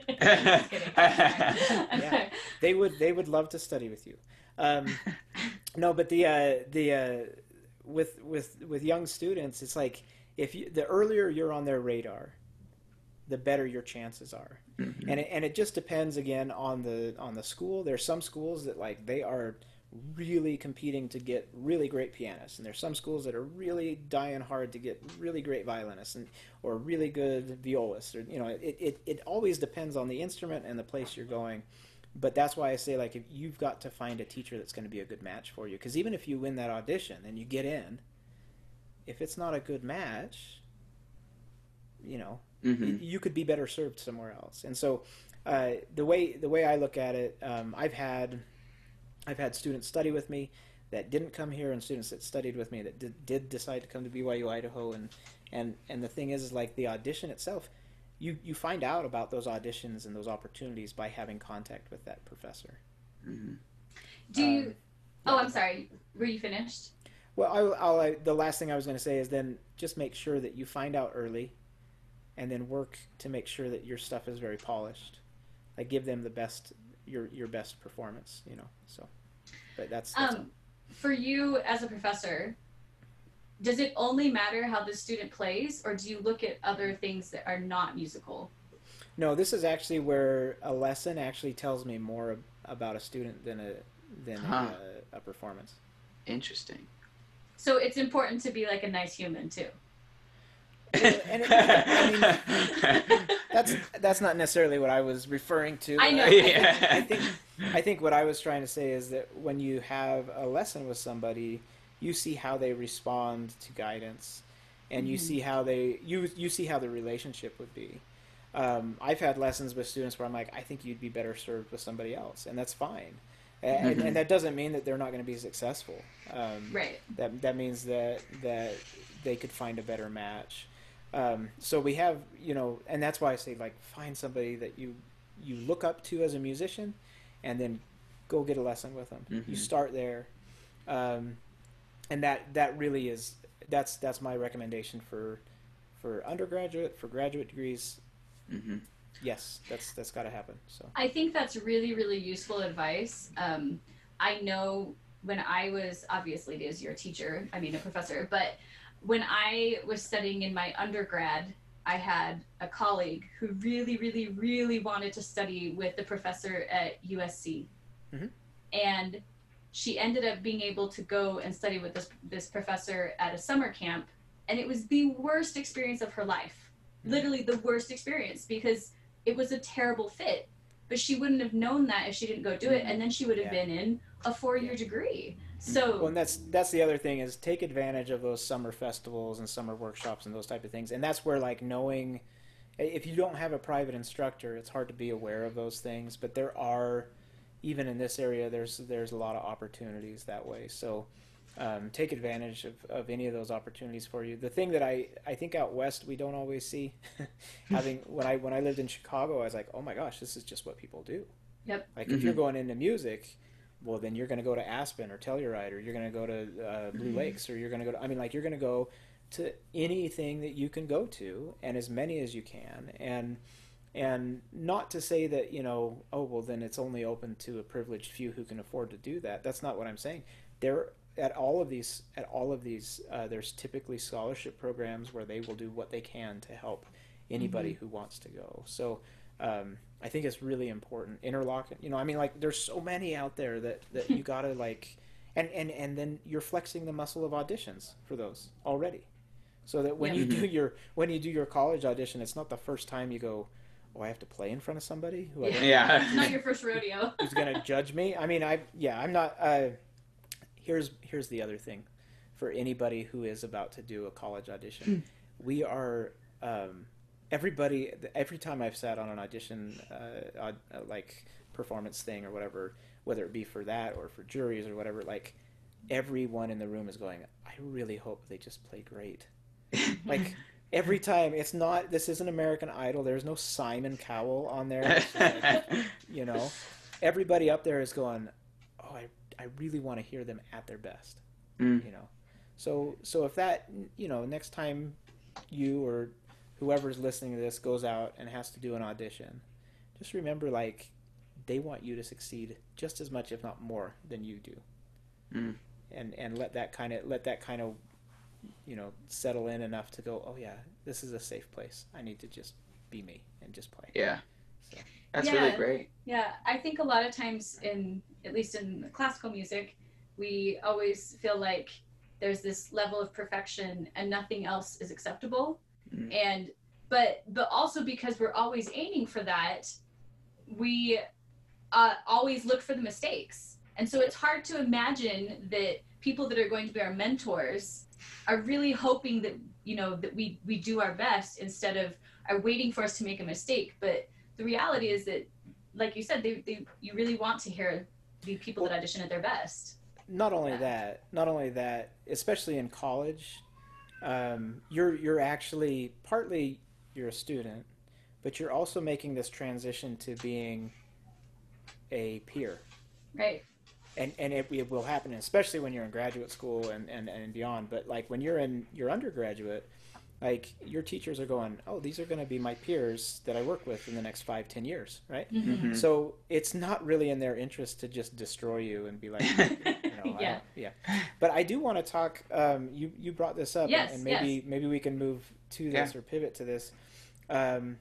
Yeah. [LAUGHS] they would they would love to study with you um, [LAUGHS] no but the uh, the uh, with with with young students it's like if you the earlier you're on their radar the better your chances are Mhm. and it, and it just depends again on the on the school there's some schools that like they are really competing to get really great pianists and there's some schools that are really dying hard to get really great violinists and or really good violists or you know it, it, it always depends on the instrument and the place you're going but that's why i say like if you've got to find a teacher that's going to be a good match for you because even if you win that audition and you get in if it's not a good match you know Mhm. you could be better served somewhere else. And so, uh, the way the way I look at it, um, I've had I've had students study with me that didn't come here, and students that studied with me that did, did decide to come to BYU Idaho. And and and the thing is, is like the audition itself, you you find out about those auditions and those opportunities by having contact with that professor. Mhm. Do you? Um, oh, I'm sorry. Were you finished? Well, I, I'll, I, the last thing I was going to say is then just make sure that you find out early, and then work to make sure that your stuff is very polished. Like give them the best your your best performance, you know. So, but that's, that's Um, for you as a professor, does it only matter how the student plays, or do you look at other things that are not musical? no. This is actually where a lesson actually tells me more about a student than a than Huh. a, a performance. Interesting. So it's important to be like a nice human too. And it, I mean, [LAUGHS] that's that's not necessarily what I was referring to. I know. I, Yeah. I think I think what I was trying to say is that when you have a lesson with somebody, you see how they respond to guidance, and you Mhm. see how they you you see how the relationship would be. Um, I've had lessons with students where I'm like, I think you'd be better served with somebody else, and that's fine. And, Mhm. and that doesn't mean that they're not going to be successful. Um, Right. that that means that that they could find a better match. Um, so we have you know, and that's why I say like find somebody that you you look up to as a musician, and then go get a lesson with them. Mhm. You start there, um, and that that really is that's that's my recommendation for for undergraduate for graduate degrees. Mhm. Yes, that's that's got to happen. So I think that's really, really useful advice. Um, I know when I was obviously as your teacher, I mean a professor, but when I was studying in my undergrad, I had a colleague who really, really, really wanted to study with the professor at USC, Mhm. and she ended up being able to go and study with this this professor at a summer camp, and it was the worst experience of her life, Mhm. literally the worst experience because it was a terrible fit but she wouldn't have known that if she didn't go do it and then she would have Yeah. been in a four-year Yeah. degree Well, so and that's that's the other thing is take advantage of those summer festivals and summer workshops and those type of things. And that's where like knowing if you don't have a private instructor, it's hard to be aware of those things. But there are even in this area, there's there's a lot of opportunities that way. So um, take advantage of, of any of those opportunities for you. The thing that I, I think out west we don't always see, [LAUGHS] having when I when I lived in Chicago, I was like, oh my gosh, this is just what people do. Yep. Like if you're going into music, well then you're going to go to Aspen or Telluride or you're going to go to uh, Blue Mhm. Lakes or you're going to go to I mean like you're going to go to anything that you can go to and as many as you can. And and not to say that you know oh well then it's only open to a privileged few who can afford to do that. That's not what i'm saying. There at all of these at all of these uh, there's typically scholarship programs where they will do what they can to help anybody who wants to go. So um, i think it's really important interlock you know i mean like there's so many out there that that you [LAUGHS] gotta like and and and then you're flexing the muscle of auditions for those already so that when Yeah. you do your when you do your college audition it's not the first time you go oh i have to play in front of somebody who I don't Yeah. It's [LAUGHS] not your first rodeo. [LAUGHS] who's going to judge me. I mean, I yeah, I'm not. Uh, here's here's the other thing, for anybody who is about to do a college audition, we are um, everybody. Every time I've sat on an audition, uh, uh, like performance thing or whatever, whether it be for that or for juries or whatever, like everyone in the room is going. I really hope they just play great. [LAUGHS] Like every time, it's not. This isn't American Idol. There's no Simon Cowell on there. [LAUGHS] you know everybody up there is going oh i, I really want to hear them at their best Mm. you know so so if that you know next time you or whoever's listening to this goes out and has to do an audition just remember like they want you to succeed just as much if not more than you do Mm. and and let that kind of let that kind of you know settle in enough to go oh yeah this is a safe place i need to just be me and just play Yeah. So. That's Yeah. really great. Yeah, I think a lot of times in at least in classical music, we always feel like there's this level of perfection and nothing else is acceptable. Mm. And but but also because we're always aiming for that, we uh, always look for the mistakes. And so it's hard to imagine that people that are going to be our mentors are really hoping that you know that we we do our best instead of are waiting for us to make a mistake. But the reality is that like you said, they, they you really want to hear the people that audition at their best. not only Yeah. that, not only that, especially in college, um, you're you're actually partly you're a student, but you're also making this transition to being a peer, Right. and and it, it will happen, especially when you're in graduate school and, and and beyond. But like when you're in your undergraduate, like your teachers are going, oh, these are going to be my peers that I work with in the next five, ten years, right? Mm-hmm. Mhm. So it's not really in their interest to just destroy you and be like, [LAUGHS] I Yeah. yeah. But I do want to talk. Um, you you brought this up, Yes, and maybe maybe we can move to this or pivot to this, um,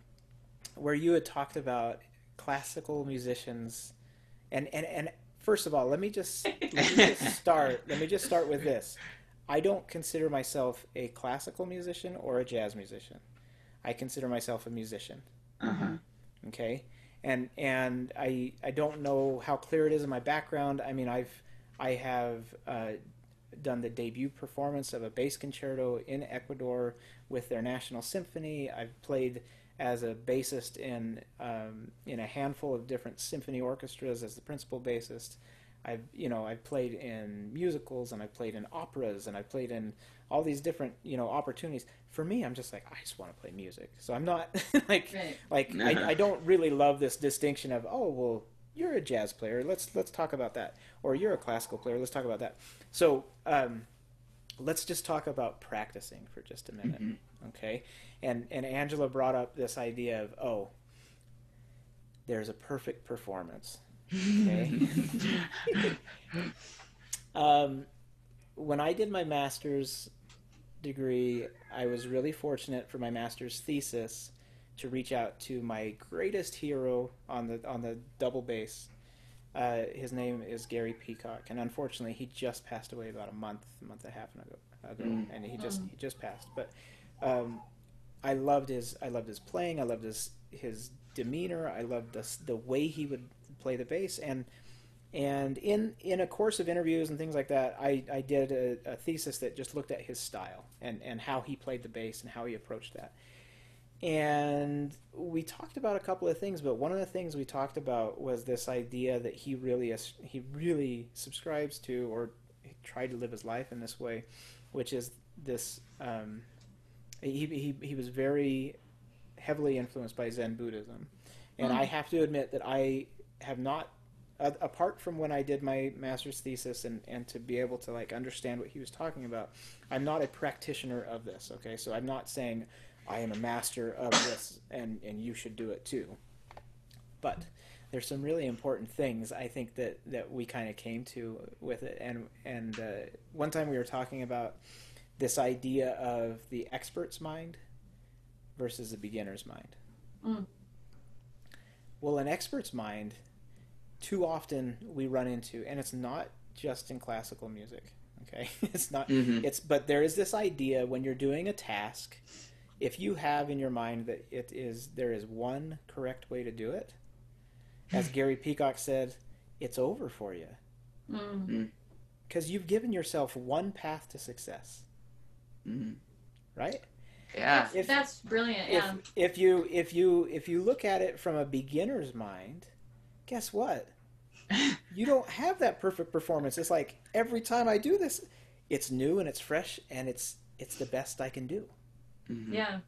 where you had talked about classical musicians, and and and first of all, let me just let me just [LAUGHS] start. Let me just start with this. I don't consider myself a classical musician or a jazz musician. I consider myself a musician Uh-huh. okay and and i i don't know how clear it is in my background i mean i've i have uh, done the debut performance of a bass concerto in ecuador with their national symphony. I've played as a bassist in um, in a handful of different symphony orchestras as the principal bassist. I've you know i've played in musicals and i've played in operas and i've played in all these different you know opportunities. For me i'm just like i just want to play music. So i'm not [LAUGHS] like Right. like Uh-huh. I, I don't really love this distinction of oh well you're a jazz player. Let's let's talk about that or you're a classical player let's talk about that so um, let's just talk about practicing for just a minute Mhm. okay and and angela brought up this idea of oh there's a perfect performance okay [LAUGHS] um, when I did my master's degree, I was really fortunate for my master's thesis to reach out to my greatest hero on the on the double bass. Uh, his name is Gary Peacock, and unfortunately, he just passed away about a month, a month and a half ago, ago Mm. and he just Mm. he just passed. But um, I loved his I loved his playing. I loved his his demeanor. I loved the the way he would play the bass, and and in in a course of interviews and things like that, I, I did a, a thesis that just looked at his style and, and how he played the bass and how he approached that. And we talked about a couple of things, but one of the things we talked about was this idea that he really he really subscribes to or tried to live his life in this way, which is this. Um, he, he he was very heavily influenced by Zen Buddhism, and mm. I have to admit that I have not apart from when I did my master's thesis and, and to be able to like understand what he was talking about, I'm not a practitioner of this. Okay, so I'm not saying I am a master of this and, and you should do it too. But there's some really important things I think that, that we kind of came to with it. And, and uh, one time we were talking about this idea of the expert's mind versus the beginner's mind. Mm. Well, an expert's mind, too often we run into, and it's not just in classical music. Okay, [LAUGHS] it's not. Mm-hmm. It's but there is this idea when you're doing a task if you have in your mind that it is there is one correct way to do it, as [SIGHS] Gary Peacock said, it's over for you. Mm. Because mm. you've given yourself one path to success. Mm. Right? Yeah. If, that's brilliant. Yeah. If, if you if you if you look at it from a beginner's mind, guess what? [LAUGHS] you don't have that perfect performance. It's like every time I do this, it's new and it's fresh and it's it's the best I can do. Mm-hmm. Yeah.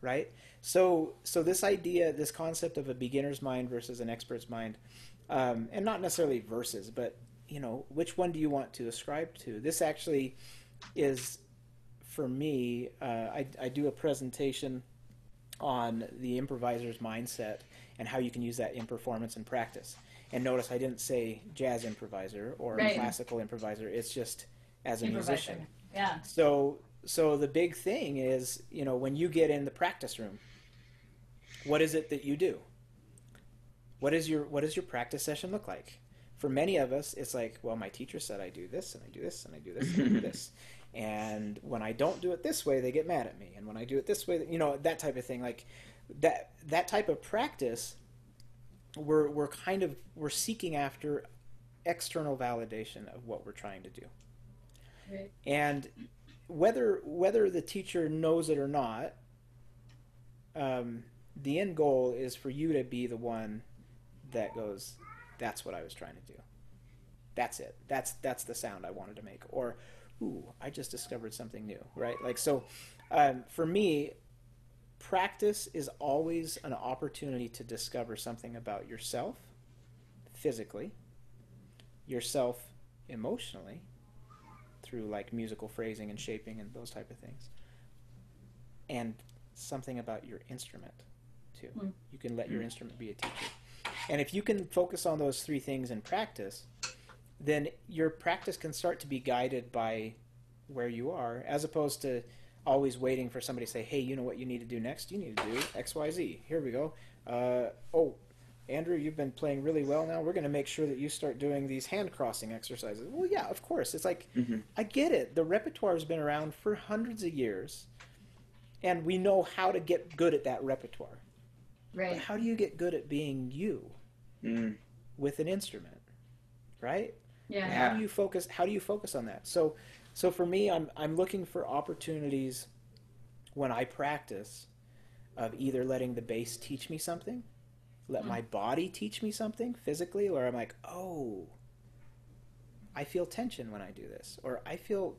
Right. So so this idea, this concept of a beginner's mind versus an expert's mind, um, and not necessarily versus, but you know, which one do you want to ascribe to? This actually is, for me, uh, I, I do a presentation on the improviser's mindset and how you can use that in performance and practice. And notice I didn't say jazz improviser or right. classical improviser. It's just as a musician. Yeah. So so the big thing is, you know, when you get in the practice room, what is it that you do? What is your what does your practice session look like? For many of us, it's like, well, my teacher said I do this and I do this and I do this and I do this. [LAUGHS] And when I don't do it this way, they get mad at me. And when I do it this way, you know, that type of thing. Like that that type of practice we're we're kind of we're seeking after external validation of what we're trying to do. Right. And whether whether the teacher knows it or not, um, the end goal is for you to be the one that goes, "That's what I was trying to do. That's it. That's that's the sound I wanted to make." Or, "Ooh, I just discovered something new." Right? Like so, um, for me, practice is always an opportunity to discover something about yourself, physically, yourself emotionally through like musical phrasing and shaping and those type of things. And something about your instrument too. Mm. You can let your hmm. instrument be a teacher. And if you can focus on those three things in practice, then your practice can start to be guided by where you are, as opposed to always waiting for somebody to say, "Hey, you know what you need to do next? You need to do X, Y, Z. Here we go. Uh, oh, Andrew, you've been playing really well now. We're going to make sure that you start doing these hand crossing exercises. Well, yeah, of course. It's like, mm-hmm. I get it. The repertoire has been around for hundreds of years, and we know how to get good at that repertoire. Right. But how do you get good at being you mm. with an instrument? Right? Yeah. How do you focus? How do you focus on that? So, so for me, I'm I'm looking for opportunities when I practice of either letting the bass teach me something let mm. my body teach me something physically where i'm like oh i feel tension when i do this or i feel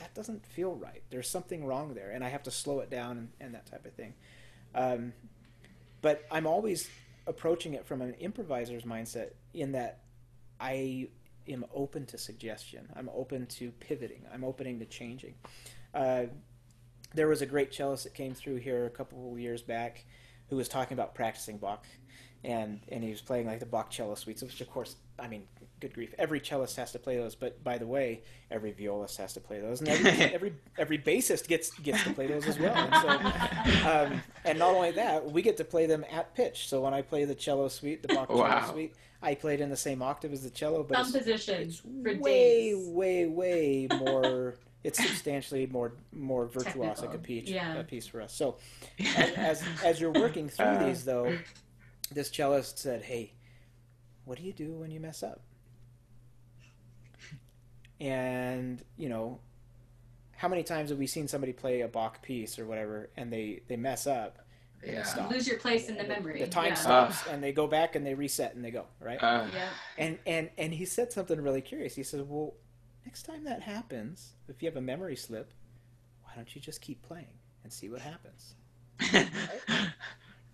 that doesn't feel right. There's something wrong there and i have to slow it down and, and that type of thing. Um, but i'm always approaching it from an improviser's mindset in that i am open to suggestion. I'm open to pivoting. I'm opening to changing. Uh, there was a great cellist that came through here a couple of years back who was talking about practicing Bach and and he was playing like the Bach cello suites, which of course, I mean, good grief, every cellist has to play those. But by the way, every violist has to play those, and every [LAUGHS] every, every bassist gets gets to play those as well. And, so, um, and not only that, we get to play them at pitch. So when I play the cello suite, the Bach wow. cello suite, I play it in the same octave as the cello, but Some it's, position it's way, way, way more. it's substantially more more virtuosic a piece yeah. a piece for us. So as as, as you're working through uh, these though, this cellist said, "Hey, what do you do when you mess up?" And you know, how many times have we seen somebody play a Bach piece or whatever, and they they mess up? and Yeah. it stops. Lose your place in the memory. The time yeah. stops, and they go back and they reset and they go right. Uh, Yeah. and and and he said something really curious. He said, "Well, next time that happens, if you have a memory slip, why don't you just keep playing and see what happens?" [LAUGHS]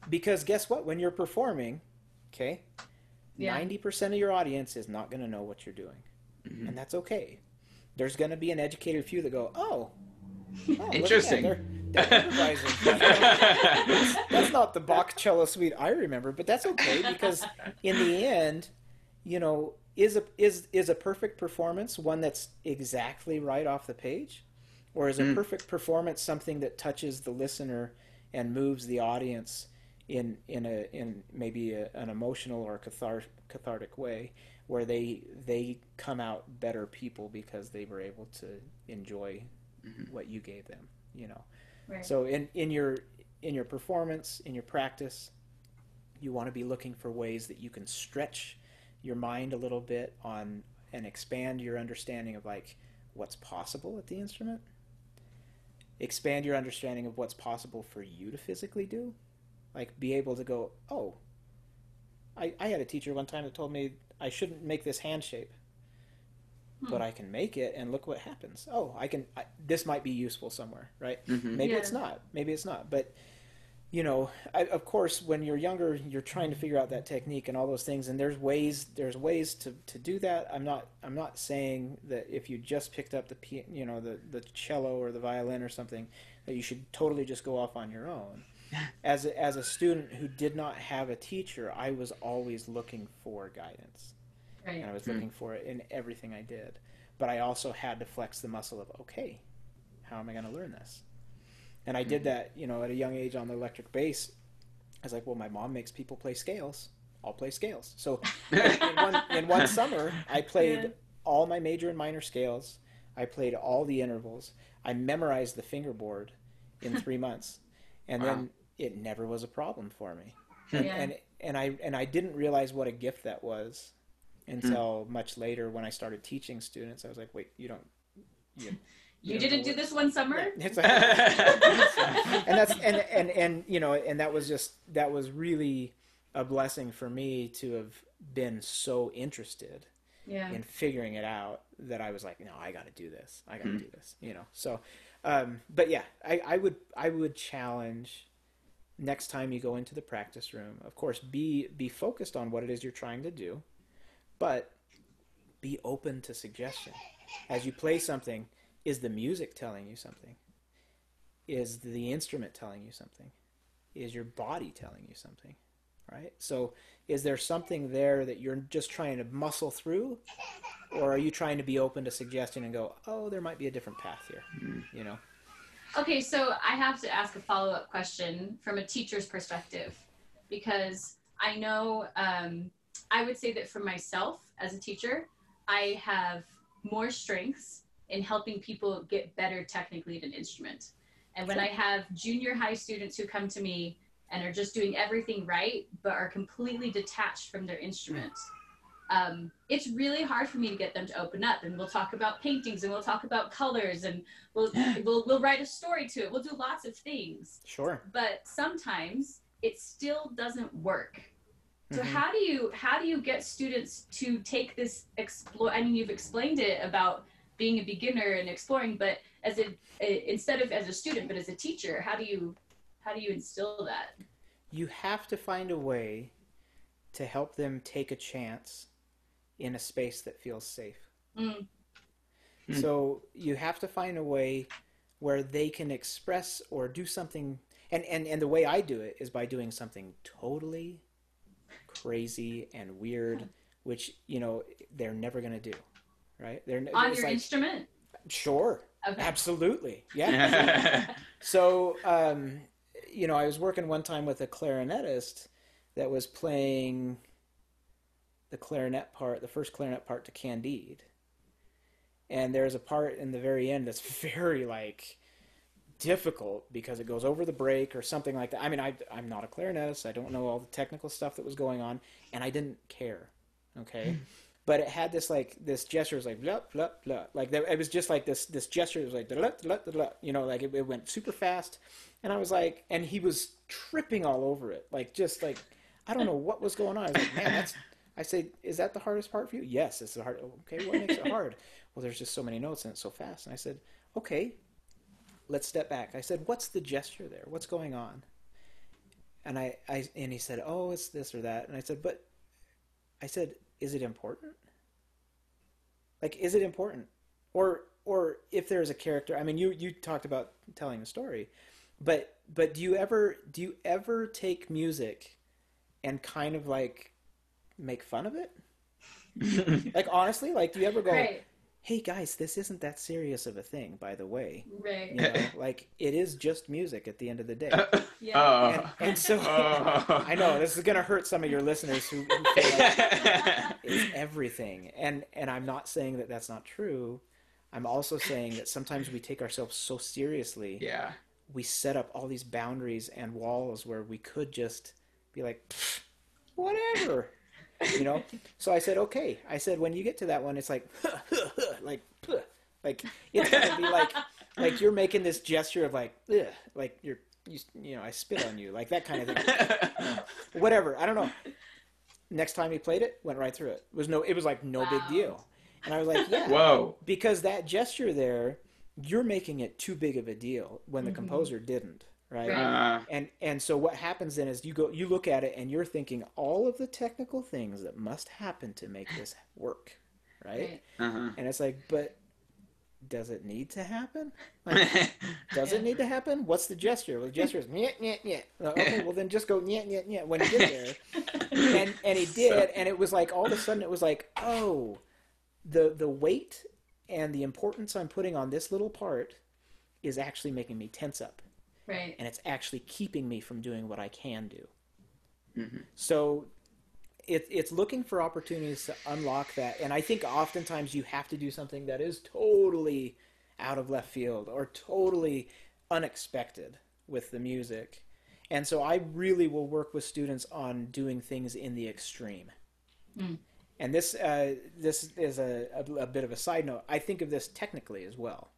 Because guess what? When you're performing, okay, Yeah. ninety percent of your audience is not going to know what you're doing, Mhm. and that's okay. There's going to be an educated few that go, "Oh, oh, look at Interesting. they're- they're improvising." [LAUGHS] that's, that's not the Bach cello suite I remember, but that's okay because in the end, you know, is a is is a perfect performance one that's exactly right off the page, or is a Mm. perfect performance something that touches the listener and moves the audience in in a in maybe a, an emotional or cathar- cathartic way, where they they come out better people because they were able to enjoy Mhm. what you gave them, you know. Right. So in in your in your performance, in your practice, you want to be looking for ways that you can stretch your mind a little bit on and expand your understanding of like what's possible at the instrument. Expand your understanding of what's possible for you to physically do. Like be able to go, oh, I, I had a teacher one time that told me I shouldn't make this hand shape but Hmm. I can make it, and look what happens. Oh, I can. I, this might be useful somewhere, right? Mhm. Maybe Yeah. it's not. Maybe it's not. But you know, I, of course, when you're younger, you're trying to figure out that technique and all those things. And there's ways. There's ways to, to do that. I'm not. I'm not saying that if you just picked up the you know the the cello or the violin or something that you should totally just go off on your own. As a, as a student who did not have a teacher, I was always looking for guidance Right. and I was Hmm. looking for it in everything I did. But I also had to flex the muscle of okay, how am I going to learn this? And I Hmm. did that, you know, at a young age on the electric bass. I was like, well, my mom makes people play scales. I'll play scales. So [LAUGHS] in one in one summer, I played Yeah. all my major and minor scales. I played all the intervals. I memorized the fingerboard in [LAUGHS] three months, and Wow. then it never was a problem for me. Yeah. And, and and I and I didn't realize what a gift that was until much later when I started teaching students. I was like, wait, you don't. You, [LAUGHS] You didn't do this one summer? [LAUGHS] It's like- [LAUGHS] and that's and and and you know and that was just that was really a blessing for me to have been so interested Yeah. in figuring it out that I was like, no, I got to do this. I got to Mhm. do this. You know. So, um, but yeah, I, I would I would challenge next time you go into the practice room. Of course, be be focused on what it is you're trying to do, but be open to suggestion as you play something. Is the music telling you something? Is the instrument telling you something? Is your body telling you something? Right? So, is there something there that you're just trying to muscle through? Or are you trying to be open to suggestion and go, oh, there might be a different path here? Mm. You know? Okay, so I have to ask a follow up question from a teacher's perspective because I know um, I would say that for myself as a teacher, I have more strengths in helping people get better technically at an instrument. And when I have junior high students who come to me and are just doing everything right, but are completely detached from their instrument, um, it's really hard for me to get them to open up. And we'll talk about paintings and we'll talk about colors and we'll, we'll, we'll write a story to it. We'll do lots of things. Sure. But sometimes it still doesn't work. So Mhm. how do you how do you get students to take this explore? I mean, you've explained it about being a beginner and exploring, but as a, a instead of as a student, but as a teacher, how do you how do you instill that? You have to find a way to help them take a chance in a space that feels safe. Mm, Hmm. So you have to find a way where they can express or do something and, and, and the way I do it is by doing something totally crazy and weird, which, you know, they're never gonna do. Right? They're on it's your like, instrument. Sure. Okay. Absolutely. Yeah. [LAUGHS] so, um, you know, I was working one time with a clarinetist that was playing the clarinet part, the first clarinet part to Candide. And there's a part in the very end that's [LAUGHS] very like difficult because it goes over the break or something like that. I mean, I, I'm not a clarinetist. I don't know all the technical stuff that was going on, and I didn't care. Okay. Hmm. [LAUGHS] but it had this like this gesture was like blah blah blah like there, it was just like this this gesture was like blah, blah, blah, you know like it, it went super fast and i was like and he was tripping all over it like just like i don't know what was going on i was like man that's i say is that the hardest part for you? Yes it's the hard okay what makes it hard? [LAUGHS] Well there's just so many notes and it's so fast. And i said okay let's step back. I said what's the gesture there? What's going on? And i, I and he said oh it's this or that. And i said but i said is it important? Like, is it important? Or, or if there's a character, I mean, you, you talked about telling a story, but, but do you ever, do you ever take music and kind of like make fun of it? [LAUGHS] like, honestly, like, do you ever go, Right. hey guys, this isn't that serious of a thing, by the way. Right. You know, [LAUGHS] like, it is just music at the end of the day. [LAUGHS] Yeah. Oh. And, and so, Oh. I know this is going to hurt some of your listeners who, who feel like is everything and and i'm not saying that that's not true i'm also saying that sometimes we take ourselves so seriously yeah. we set up all these boundaries and walls where we could just be like whatever you know [LAUGHS] so i said okay i said when you get to that one it's like [LAUGHS] like like it's gonna be like like you're making this gesture of like [LAUGHS] like you're you, you know i spit on you like that kind of thing whatever. I don't know. Next time he played it, went right through it. It was no, it was like no big deal. And I was like, yeah, Whoa. because that gesture there, you're making it too big of a deal when the Mhm. composer didn't, right? Right. Uh, And and so what happens then is you go, you look at it, and you're thinking all of the technical things that must happen to make this work, right? Right. uh-huh. And it's like, but does it need to happen? Like, [LAUGHS] does it need to happen? What's the gesture? Well, the gesture is nyeh, nyeh, nyeh. Uh, Okay, [LAUGHS] well then just go nyeh, nyeh, nyeh when you get there. [LAUGHS] And and he did, So- and it was like all of a sudden it was like, oh, the the weight and the importance I'm putting on this little part is actually making me tense up, Right. and it's actually keeping me from doing what I can do. Mhm. So it, it's looking for opportunities to unlock that. And I think oftentimes you have to do something that is totally out of left field or totally unexpected with the music. And so I really will work with students on doing things in the extreme. Mm. And this uh, this is a, a, a bit of a side note. I think of this technically as well.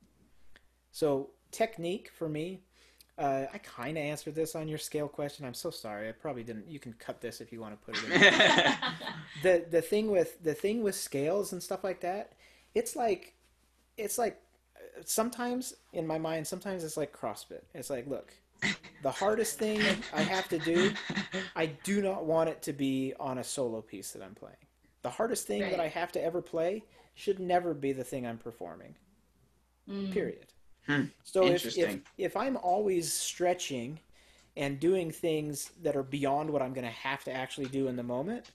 So technique for me, uh, I kind of answered this on your scale question. I'm so sorry. I probably didn't. You can cut this if you want to put it in. [LAUGHS] the the thing with the thing with scales and stuff like that, it's like it's like sometimes in my mind, sometimes it's like CrossFit. It's like, look, the hardest thing I have to do, I do not want it to be on a solo piece that I'm playing. The hardest thing that I have to ever play should never be the thing I'm performing. Mm. Period. Hmm. So if, if if I'm always stretching and doing things that are beyond what I'm going to have to actually do in the moment,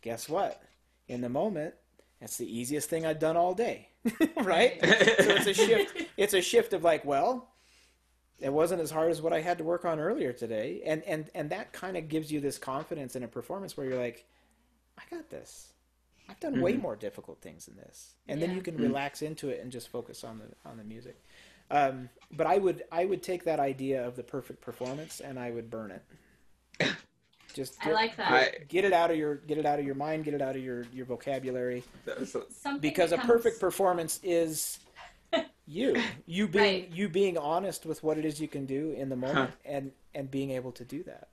guess what? In the moment, that's the easiest thing I've done all day, [LAUGHS] right? so it's a shift. It's a shift of like, well, it wasn't as hard as what I had to work on earlier today, and and and that kind of gives you this confidence in a performance where you're like, I got this. I've done way Mhm. more difficult things than this, and then you can Mhm. relax into it and just focus on the on the music. Um, but I would I would take that idea of the perfect performance and I would burn it. [COUGHS] Just I like that. I- get it out of your get it out of your mind, get it out of your your vocabulary That was a- Something because a perfect performance is [LAUGHS] you you being Right. you being honest with what it is you can do in the moment and and being able to do that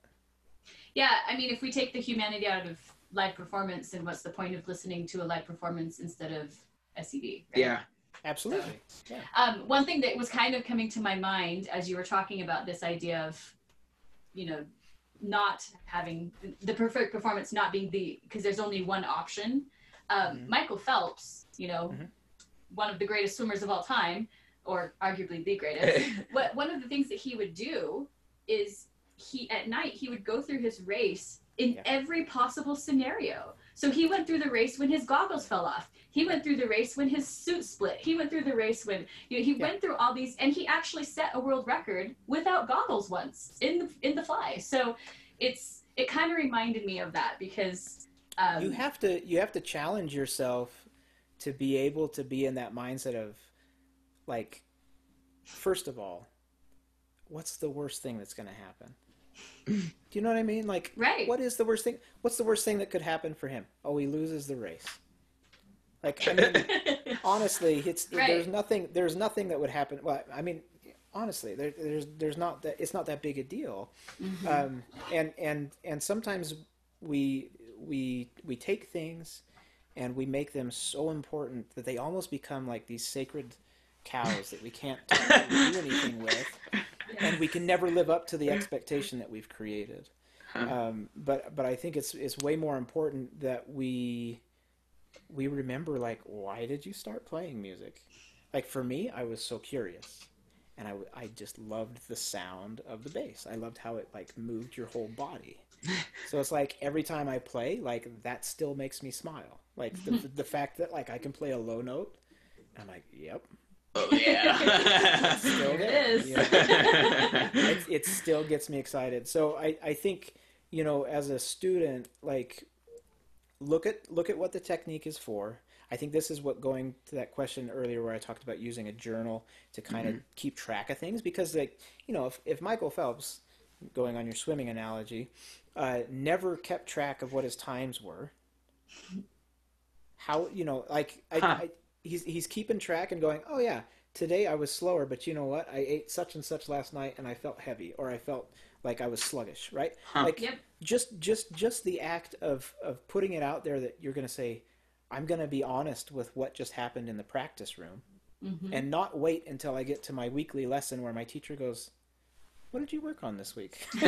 Yeah, I mean, if we take the humanity out of live performance, and what's the point of listening to a live performance instead of a CD? Right? yeah. absolutely Um, one thing that was kind of coming to my mind as you were talking about this idea of, you know, not having the perfect performance, not being the because there's only one option. Um, Mhm. Michael Phelps, you know, Mhm. one of the greatest swimmers of all time, or arguably the greatest. [LAUGHS] what one of the things that he would do is he at night he would go through his race in Yeah. every possible scenario. So he went through the race when his goggles fell off. He went through the race when his suit split. He went through the race when you know, he Yeah. went through all these, and he actually set a world record without goggles once in the in the fly. So it's it kind of reminded me of that because um, you have to you have to challenge yourself to be able to be in that mindset of like first of all what's the worst thing that's going to happen do you know what i mean like right. what is the worst thing what's the worst thing that could happen for him oh he loses the race Like I mean, [LAUGHS] honestly, it's Right. there's nothing there's nothing that would happen. Well, I mean, honestly, there, there's there's not that it's not that big a deal. Mhm. Um, and and and sometimes we we we take things and we make them so important that they almost become like these sacred cows that we can't [LAUGHS] do anything with, and we can never live up to the expectation that we've created. Um, but but I think it's it's way more important that we we remember like why did you start playing music? Like for me, I was so curious, and I I just loved the sound of the bass. I loved how it like moved your whole body. So it's like every time I play, like that still makes me smile. Like the the fact that like I can play a low note, I'm like, yep, Oh yeah. [LAUGHS] still There it there. is. you know? it, it still gets me excited. So I, I think you know as a student, like look at look at what the technique is for. I think this is what going to that question earlier where I talked about using a journal to kind of keep track of things because like you know if, if Michael Phelps going on your swimming analogy uh, never kept track of what his times were how you know like I, Huh. I, he's he's keeping track and going oh yeah today I was slower but you know what I ate such and such last night and I felt heavy or I felt like I was sluggish right Huh. like Yep. just just just the act of of putting it out there that you're going to say I'm going to be honest with what just happened in the practice room Mhm. and not wait until I get to my weekly lesson where my teacher goes what did you work on this week [LAUGHS]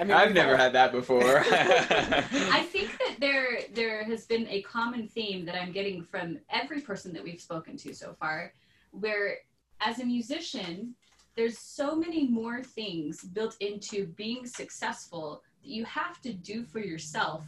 I mean, I've never had that before. [LAUGHS] I think that there there has been a common theme that I'm getting from every person that we've spoken to so far, where as a musician, there's so many more things built into being successful that you have to do for yourself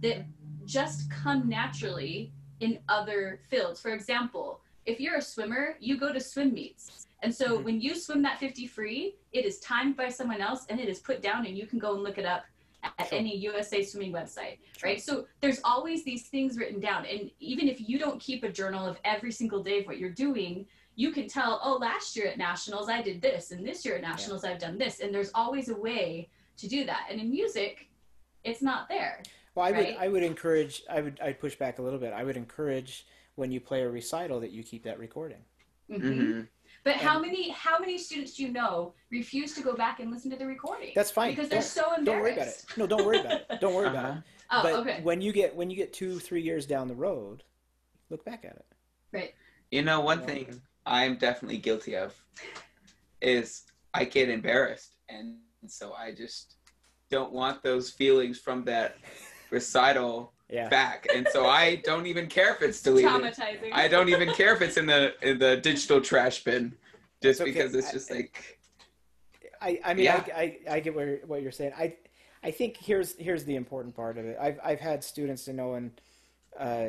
that just come naturally in other fields. For example, if you're a swimmer, you go to swim meets. And so Mhm. when you swim that 50 free, it is timed by someone else and it is put down and you can go and look it up at Sure. any USA swimming website, Sure. right? So there's always these things written down. And even if you don't keep a journal of every single day of what you're doing, you can tell, oh, last year at nationals I did this, and this year at nationals I've done this. And there's always a way to do that. And in music, it's not there. Well, I would? I would encourage I would I'd push back a little bit. I would encourage when you play a recital that you keep that recording. Mhm. Mhm. But how many how many students do you know refuse to go back and listen to the recording? That's fine. because they're so embarrassed. Don't worry about it. No, don't worry about it. Don't worry about [LAUGHS] Uh-huh. it. Oh, but okay. when you get when you get two three years down the road, look back at it. Right. You know, one Yeah. thing I'm definitely guilty of is I get embarrassed, and so I just don't want those feelings from that recital Yeah. back, and so I [LAUGHS] don't even care if it's deleted. Traumatizing. I don't even care if it's in the in the digital trash bin, just okay. because it's I- just like I, I mean, Yeah. I, I, I get where, what you're saying. I, I think here's here's the important part of it. I've I've had students to know, and uh,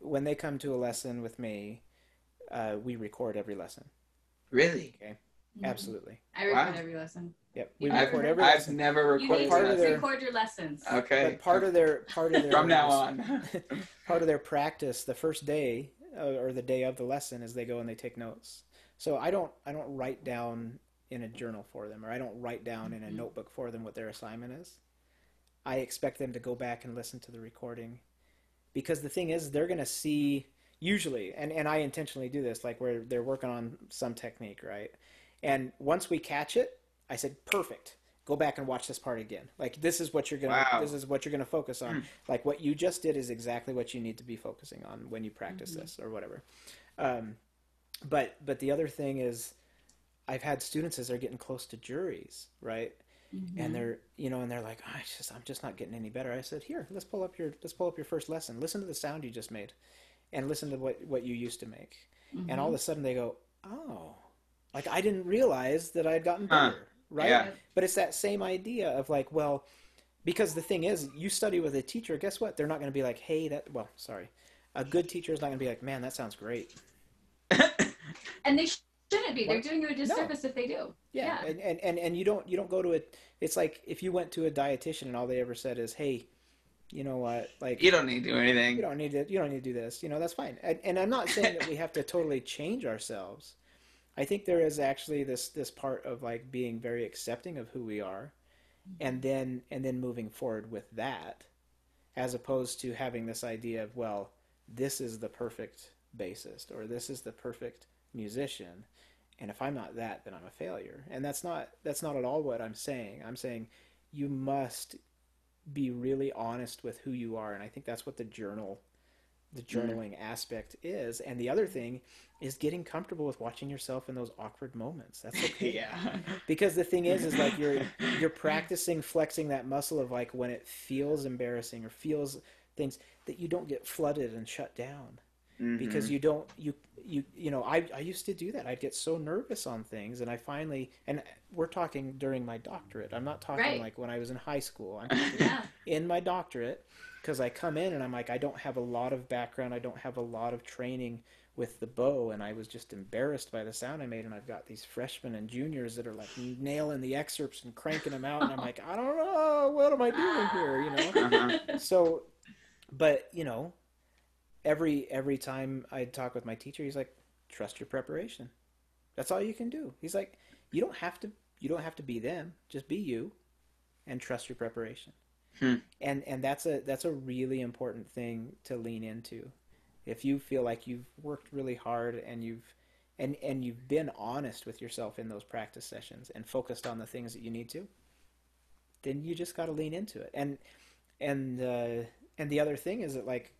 when they come to a lesson with me, uh, we record every lesson. really. Mhm. Absolutely. I record Wow. every lesson. Yep. We I've, record every I've lesson. never You recorded need part to of their- record your lessons. Okay. But part of their part of their from now on. [LAUGHS] part of their practice the first day uh, or the day of the lesson is they go and they take notes so i don't i don't write down in a journal for them or i don't write down in a Mhm. notebook for them what their assignment is i expect them to go back and listen to the recording because the thing is they're going to see usually and, and i intentionally do this like where they're working on some technique right and once we catch it i said perfect. Go back and watch this part again. Like this is what you're gonna Wow. this is what you're gonna focus on. Hmm. like what you just did is exactly what you need to be focusing on when you practice Mhm. this or whatever. Um, but but the other thing is i've had students as they're getting close to juries right? Mhm. and they're you know and they're like oh, I just i'm just not getting any better. I said here let's pull up your let's pull up your first lesson. Listen to the sound you just made and listen to what what you used to make. And all of a sudden they go oh. Like i didn't realize that I had gotten Huh. Better right Yeah. but it's that same idea of like well because the thing is you study with a teacher guess what they're not going to be like hey that well sorry a good teacher is not going to be like man that sounds great [COUGHS] and they shouldn't be. They're What? doing you a disservice if they do. yeah, Yeah. And, and and and you don't you don't go to it it's like if you went to a dietitian and all they ever said is hey you know what like you don't need to do anything. you don't need to you don't need to do this you know that's fine and, and i'm not saying that we have to totally change ourselves i think there is actually this this part of like being very accepting of who we are mm-hmm. and then and then moving forward with that as opposed to having this idea of well this is the perfect bassist or this is the perfect musician and if i'm not that then i'm a failure. And that's not that's not at all what i'm saying. I'm saying you must be really honest with who you are and i think that's what the journal the journaling aspect is and the other thing is getting comfortable with watching yourself in those awkward moments. That's [LAUGHS] okay. Yeah. because the thing is is like you're [LAUGHS] you're practicing flexing that muscle of like when it feels embarrassing or feels things that you don't get flooded and shut down because Mhm. you don't you you you know I, I used to do that i'd get so nervous on things and i finally and we're talking during my doctorate i'm not talking Right. like when i was in high school i'm [LAUGHS] talking Yeah. in my doctorate because I come in and I'm like, I don't have a lot of background, I don't have a lot of training with the bow, and I was just embarrassed by the sound I made. And I've got these freshmen and juniors that are like nailing the excerpts and cranking them out, and I'm [LAUGHS] like, I don't know, what am I doing here, you know? Uh-huh. [LAUGHS] So, but you know, every every time I talk with my teacher, he's like, trust your preparation. That's all you can do. He's like, you don't have to you don't have to be them, just be you, and trust your preparation. Hmm. And and that's a that's a really important thing to lean into. If you feel like you've worked really hard and you've and and you've been honest with yourself in those practice sessions and focused on the things that you need to, then you just got to lean into it. And and uh, and the other thing is that like,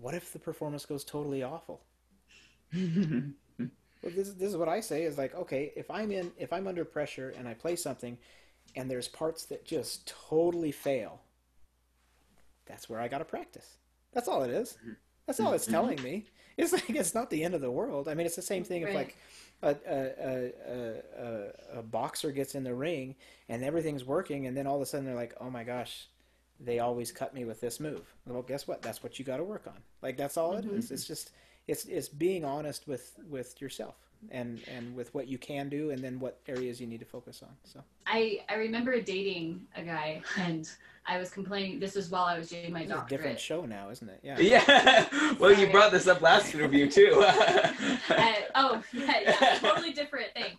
what if the performance goes totally awful? [LAUGHS] Well, this, this is what I say is like, okay, if I'm in, if I'm under pressure and I play something, and there's parts that just totally fail, that's where I got to practice. That's all it is. That's all it's telling me. It's like it's not the end of the world. I mean, it's the same thing if like a a, a, a, a a boxer gets in the ring and everything's working, and then all of a sudden they're like, oh my gosh, they always cut me with this move. Well, guess what? That's what you got to work on. Like that's all it mm-hmm. is. It's just it's it's being honest with with yourself and and with what you can do, and then what areas you need to focus on. So I I remember dating a guy, and I was complaining. This was while I was doing my it's a different show now, isn't it? Yeah. yeah. [LAUGHS] Well, you brought this up last interview too. I- [LAUGHS] oh yeah, yeah, totally different thing.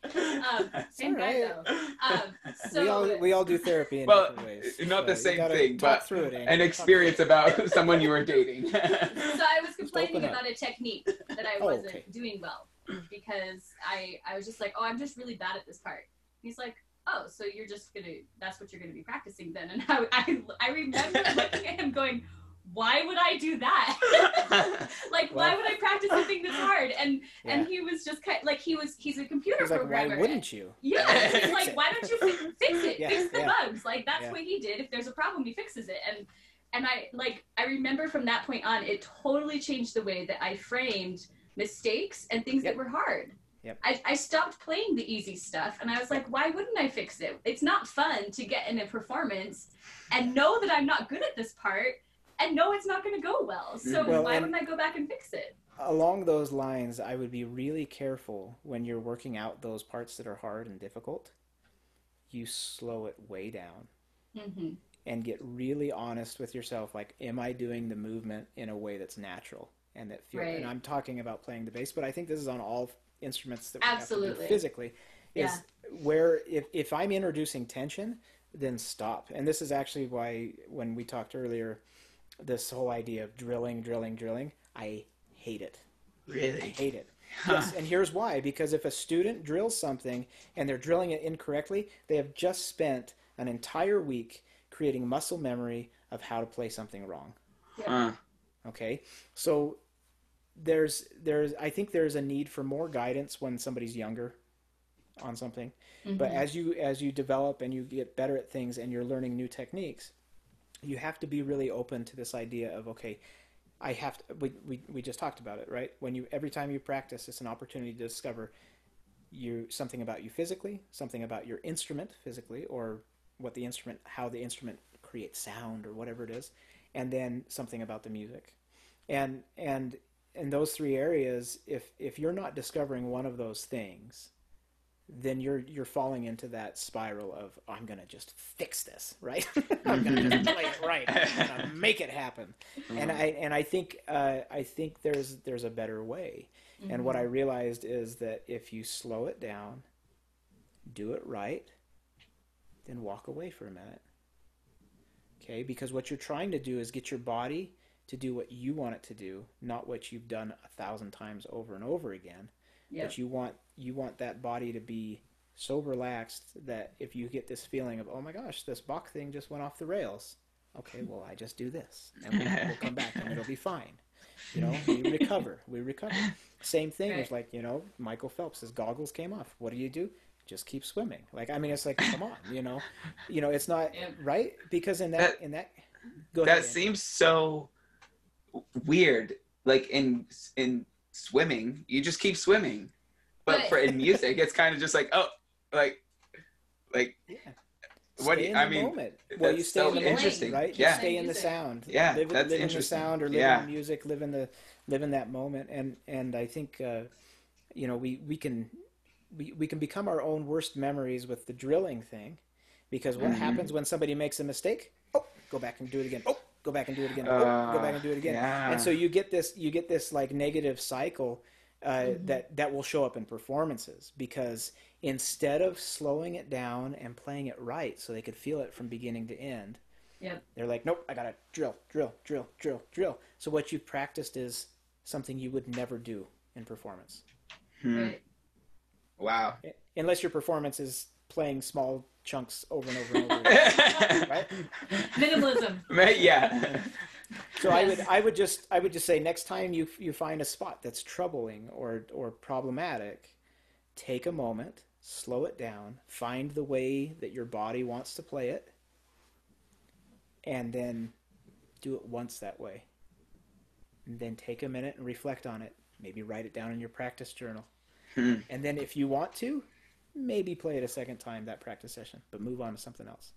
Um, same all guy though. Um, so we all we all do therapy in Well, different ways. not the So you same thing, but it, An experience about someone you were dating. [LAUGHS] so I was complaining open up. about a technique that I Oh, wasn't okay. doing well [CLEARS THROAT] because I I was just like, oh, I'm just really bad at this part. He's like, oh, so you're just gonna that's what you're gonna be practicing then. And [LAUGHS] I I, I remember looking at him going, why would I do that? [LAUGHS] like, why would I practice something that's hard? And Yeah. and he was just kind like he was he's a computer He's like, programmer. why wouldn't you? [LAUGHS] Yeah, he's like, why don't you fi- fix it? Yeah, fix the yeah. bugs. Like that's what he did. If there's a problem, he fixes it. And and I like I remember from that point on, it totally changed the way that I framed mistakes and things Yep. that were hard. Yep. I, I stopped playing the easy stuff and I was like, why wouldn't I fix it? It's not fun to get in a performance and know that I'm not good at this part and know it's not going to go well. So Well, why wouldn't I go back and fix it? Along those lines, I would be really careful when you're working out those parts that are hard and difficult. You slow it way down hmm and get really honest with yourself. Like, am I doing the movement in a way that's natural and that feels? Right. And I'm talking about playing the bass, but I think this is on all instruments that we have to Absolutely. do physically. Is Yeah. where if if I'm introducing tension, then stop. And this is actually why when we talked earlier, this whole idea of drilling, drilling, drilling, I hate it. I really? hate it. Yes, and here's why. Because if a student drills something and they're drilling it incorrectly, they have just spent an entire week creating muscle memory of how to play something wrong. Uh, Okay, so there's there's I think there's a need for more guidance when somebody's younger on something. But mm-hmm. as you as you develop and you get better at things and you're learning new techniques, you have to be really open to this idea of okay, I have to. We, we, we just talked about it, right? When you every time you practice, it's an opportunity to discover you something about you physically, something about your instrument physically, or what the instrument, how the instrument creates sound, or whatever it is, and then something about the music, and and in those three areas, if if you're not discovering one of those things, then you're you're falling into that spiral of I'm gonna just fix this, right? [LAUGHS] I'm gonna mm-hmm. just play it right, I'm gonna [LAUGHS] make it happen. And mm-hmm. I and I think uh, I think there's there's a better way. And what I mm-hmm. realized is that if you slow it down, do it right, then walk away for a minute. Okay, because what you're trying to do is get your body to do what you want it to do, not what you've done a thousand times over and over again. Yep. But you want you want that body to be so relaxed that if you get this feeling of oh my gosh, this Bach thing just went off the rails. Okay, [LAUGHS] well I just do this, and we'll, we'll come back, and it'll be fine. You know, we [LAUGHS] recover, we recover. Same thing Right. is like you know Michael Phelps, his goggles came off. What do you do? Just keep swimming. Like I mean, it's like come on, you know, you know, it's not [LAUGHS] Yep. right because in that, That- in that, go that ahead. Andy. seems so weird. Like in in swimming, you just keep swimming, but But- for in music, it's kind of just like oh, like like Yeah. What do you- in I mean, moment. Well, you that's stay so in the moment, interesting. right? Yeah. You stay in the sound. Yeah, live, that's live in the interesting. sound or live Yeah. in the music, live in the live in that moment, and and I think uh, you know we we can we we can become our own worst memories with the drilling thing, because what Mhm. happens when somebody makes a mistake? Oh, go back and do it again. Oh, go back and do it again. Oh, go back and do it again. yeah. And so you get this you get this like negative cycle uh, Mhm. that that will show up in performances because instead of slowing it down and playing it right so they could feel it from beginning to end Yep. they're like nope i gotta drill drill drill drill drill so what you've practiced is something you would never do in performance Hmm. Right. Wow. unless your performance is playing small chunks over and over and over [LAUGHS] again. Right? Minimalism. [LAUGHS] Right, yeah. So I would I would just I would just say next time you you find a spot that's troubling or or problematic, take a moment, slow it down, find the way that your body wants to play it, and then do it once that way. And then take a minute and reflect on it. Maybe write it down in your practice journal. Hmm. And then if you want to, maybe play it a second time that practice session, but move on to something else.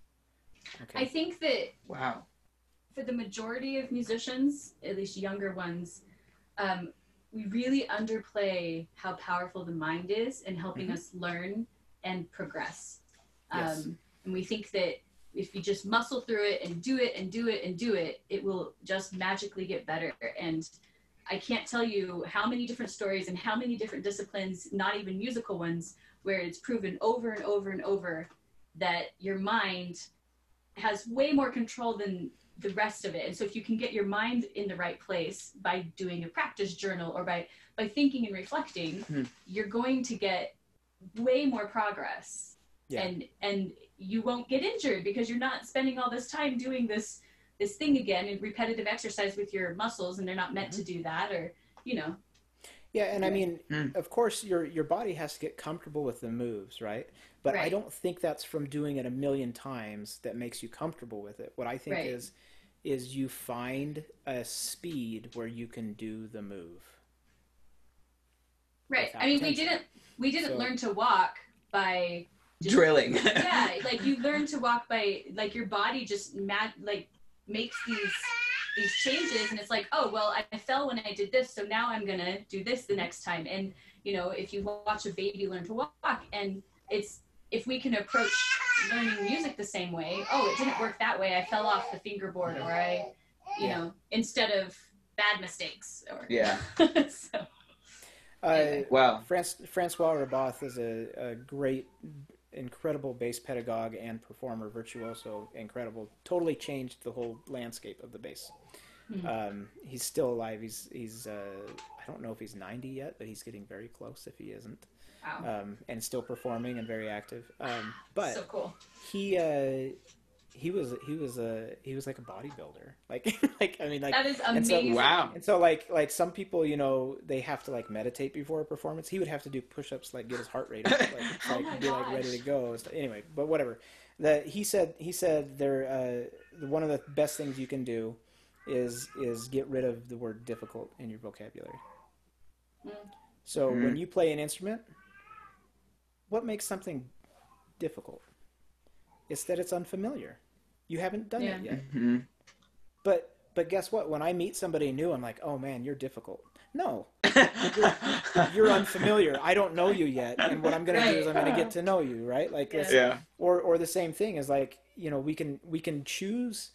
Okay. I think that Wow. for the majority of musicians, at least younger ones, um, we really underplay how powerful the mind is in helping Mhm. us learn and progress. Um, Yes. And we think that if you just muscle through it and do it and do it and do it, it will just magically get better. And I can't tell you how many different stories and how many different disciplines, not even musical ones, where it's proven over and over and over that your mind has way more control than the rest of it. And so if you can get your mind in the right place by doing a practice journal or by by thinking and reflecting, Hmm. you're going to get way more progress. Yeah. And and you won't get injured because you're not spending all this time doing this this thing again in repetitive exercise with your muscles and they're not meant to do that or you know. Yeah, and I mean, Mm. of course, your your body has to get comfortable with the moves, right? But I don't think that's from doing it a million times that makes you comfortable with it. What I think Right. is is you find a speed where you can do the move. Right. I mean we didn't we didn't So- learn to walk by just Drilling. yeah, [LAUGHS] like you learn to walk by like your body just mad like makes these these changes and it's like oh well I fell when I did this so now I'm gonna do this the next time and you know if you watch a baby learn to walk and it's if we can approach learning music the same way oh it didn't work that way I fell off the fingerboard or I you Yeah. know instead of bad mistakes or Yeah. [LAUGHS] so Uh, Anyway. Wow. Franc- Francois Rabbath is a, a great, incredible bass pedagogue and performer, virtuoso, incredible. Totally changed the whole landscape of the bass. Hmm. Um, he's still alive. He's he's uh, I don't know if he's 90 yet, but he's getting very close if he isn't. wow Um, and still performing and very active. Um, [SIGHS] but so cool he uh, he was he was a he was like a bodybuilder. [LAUGHS] Like like I mean like that is and so- amazing Wow. and so like like some people, you know, they have to like meditate before a performance. He would have to do push-ups like get his heart rate up, like, [LAUGHS] Oh like my be like ready to go. Anyway, but whatever. The he said he said there uh, one of the best things you can do is is get rid of the word difficult in your vocabulary. Mm. So Mhm. when you play an instrument, what makes something difficult? It's that it's unfamiliar. You haven't done Yeah. it yet. hmm But but guess what? When I meet somebody new, I'm like, oh man, you're difficult. No, [LAUGHS] you're unfamiliar. I don't know you yet, and what I'm gonna do is I'm gonna get to know you, right? Like this, yeah. or or the same thing is like you know we can we can choose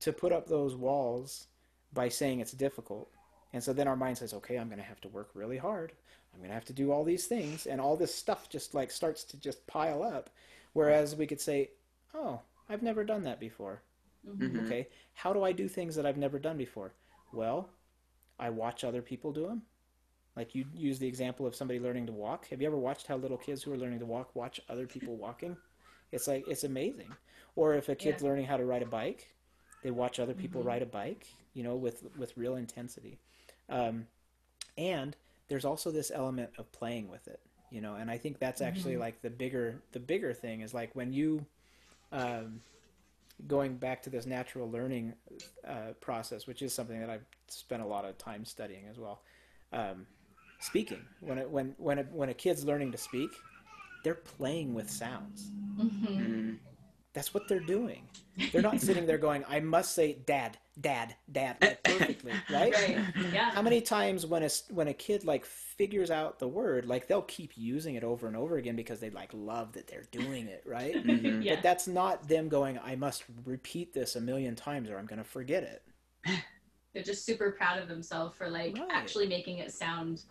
to put up those walls by saying it's difficult, and so then our mind says, okay, I'm gonna have to work really hard. I'm gonna have to do all these things, and all this stuff just like starts to just pile up. Whereas we could say, oh, I've never done that before. Mhm. Okay, how do I do things that I've never done before? Well, I watch other people do them. Like you use the example of somebody learning to walk. Have you ever watched how little kids who are learning to walk watch other people walking? It's like it's amazing. Or if a kid's Yeah. learning how to ride a bike, they watch other people Mhm. ride a bike. You know, with with real intensity. Um, and there's also this element of playing with it. You know, and I think that's actually Mhm. like the bigger the bigger thing is like when you um, going back to this natural learning uh, process, which is something that I've spent a lot of time studying as well. Um, speaking when it, when when a, when a kid's learning to speak, they're playing with sounds. Mhm. Mhm. That's what they're doing. They're not sitting there going, "I must say dad, dad, dad," like, [LAUGHS] perfectly, right? Right. Yeah. How many times when a s- when a kid like figures out the word, like they'll keep using it over and over again because they like love that they're doing it, right? [LAUGHS] Mhm. Yeah. But that's not them going, I must repeat this a million times or I'm going to forget it. [LAUGHS] They're just super proud of themselves for like Right. actually making it sound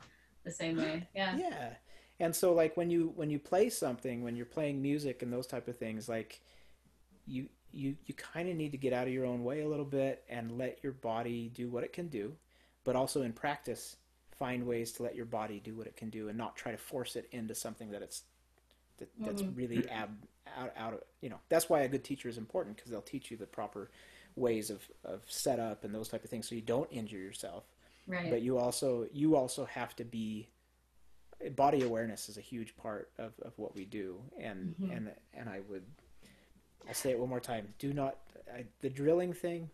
the same way. [GASPS] Yeah. Yeah. And so like when you when you play something, when you're playing music and those type of things, like you you you kind of need to get out of your own way a little bit and let your body do what it can do, but also in practice find ways to let your body do what it can do and not try to force it into something that it's that, that's Mhm. really ab, out out of you know that's why a good teacher is important because they'll teach you the proper ways of, of setup and those type of things so you don't injure yourself Right. but you also you also have to be body awareness is a huge part of, of what we do and Mhm. and and i would i'll say it one more time do not I, the drilling thing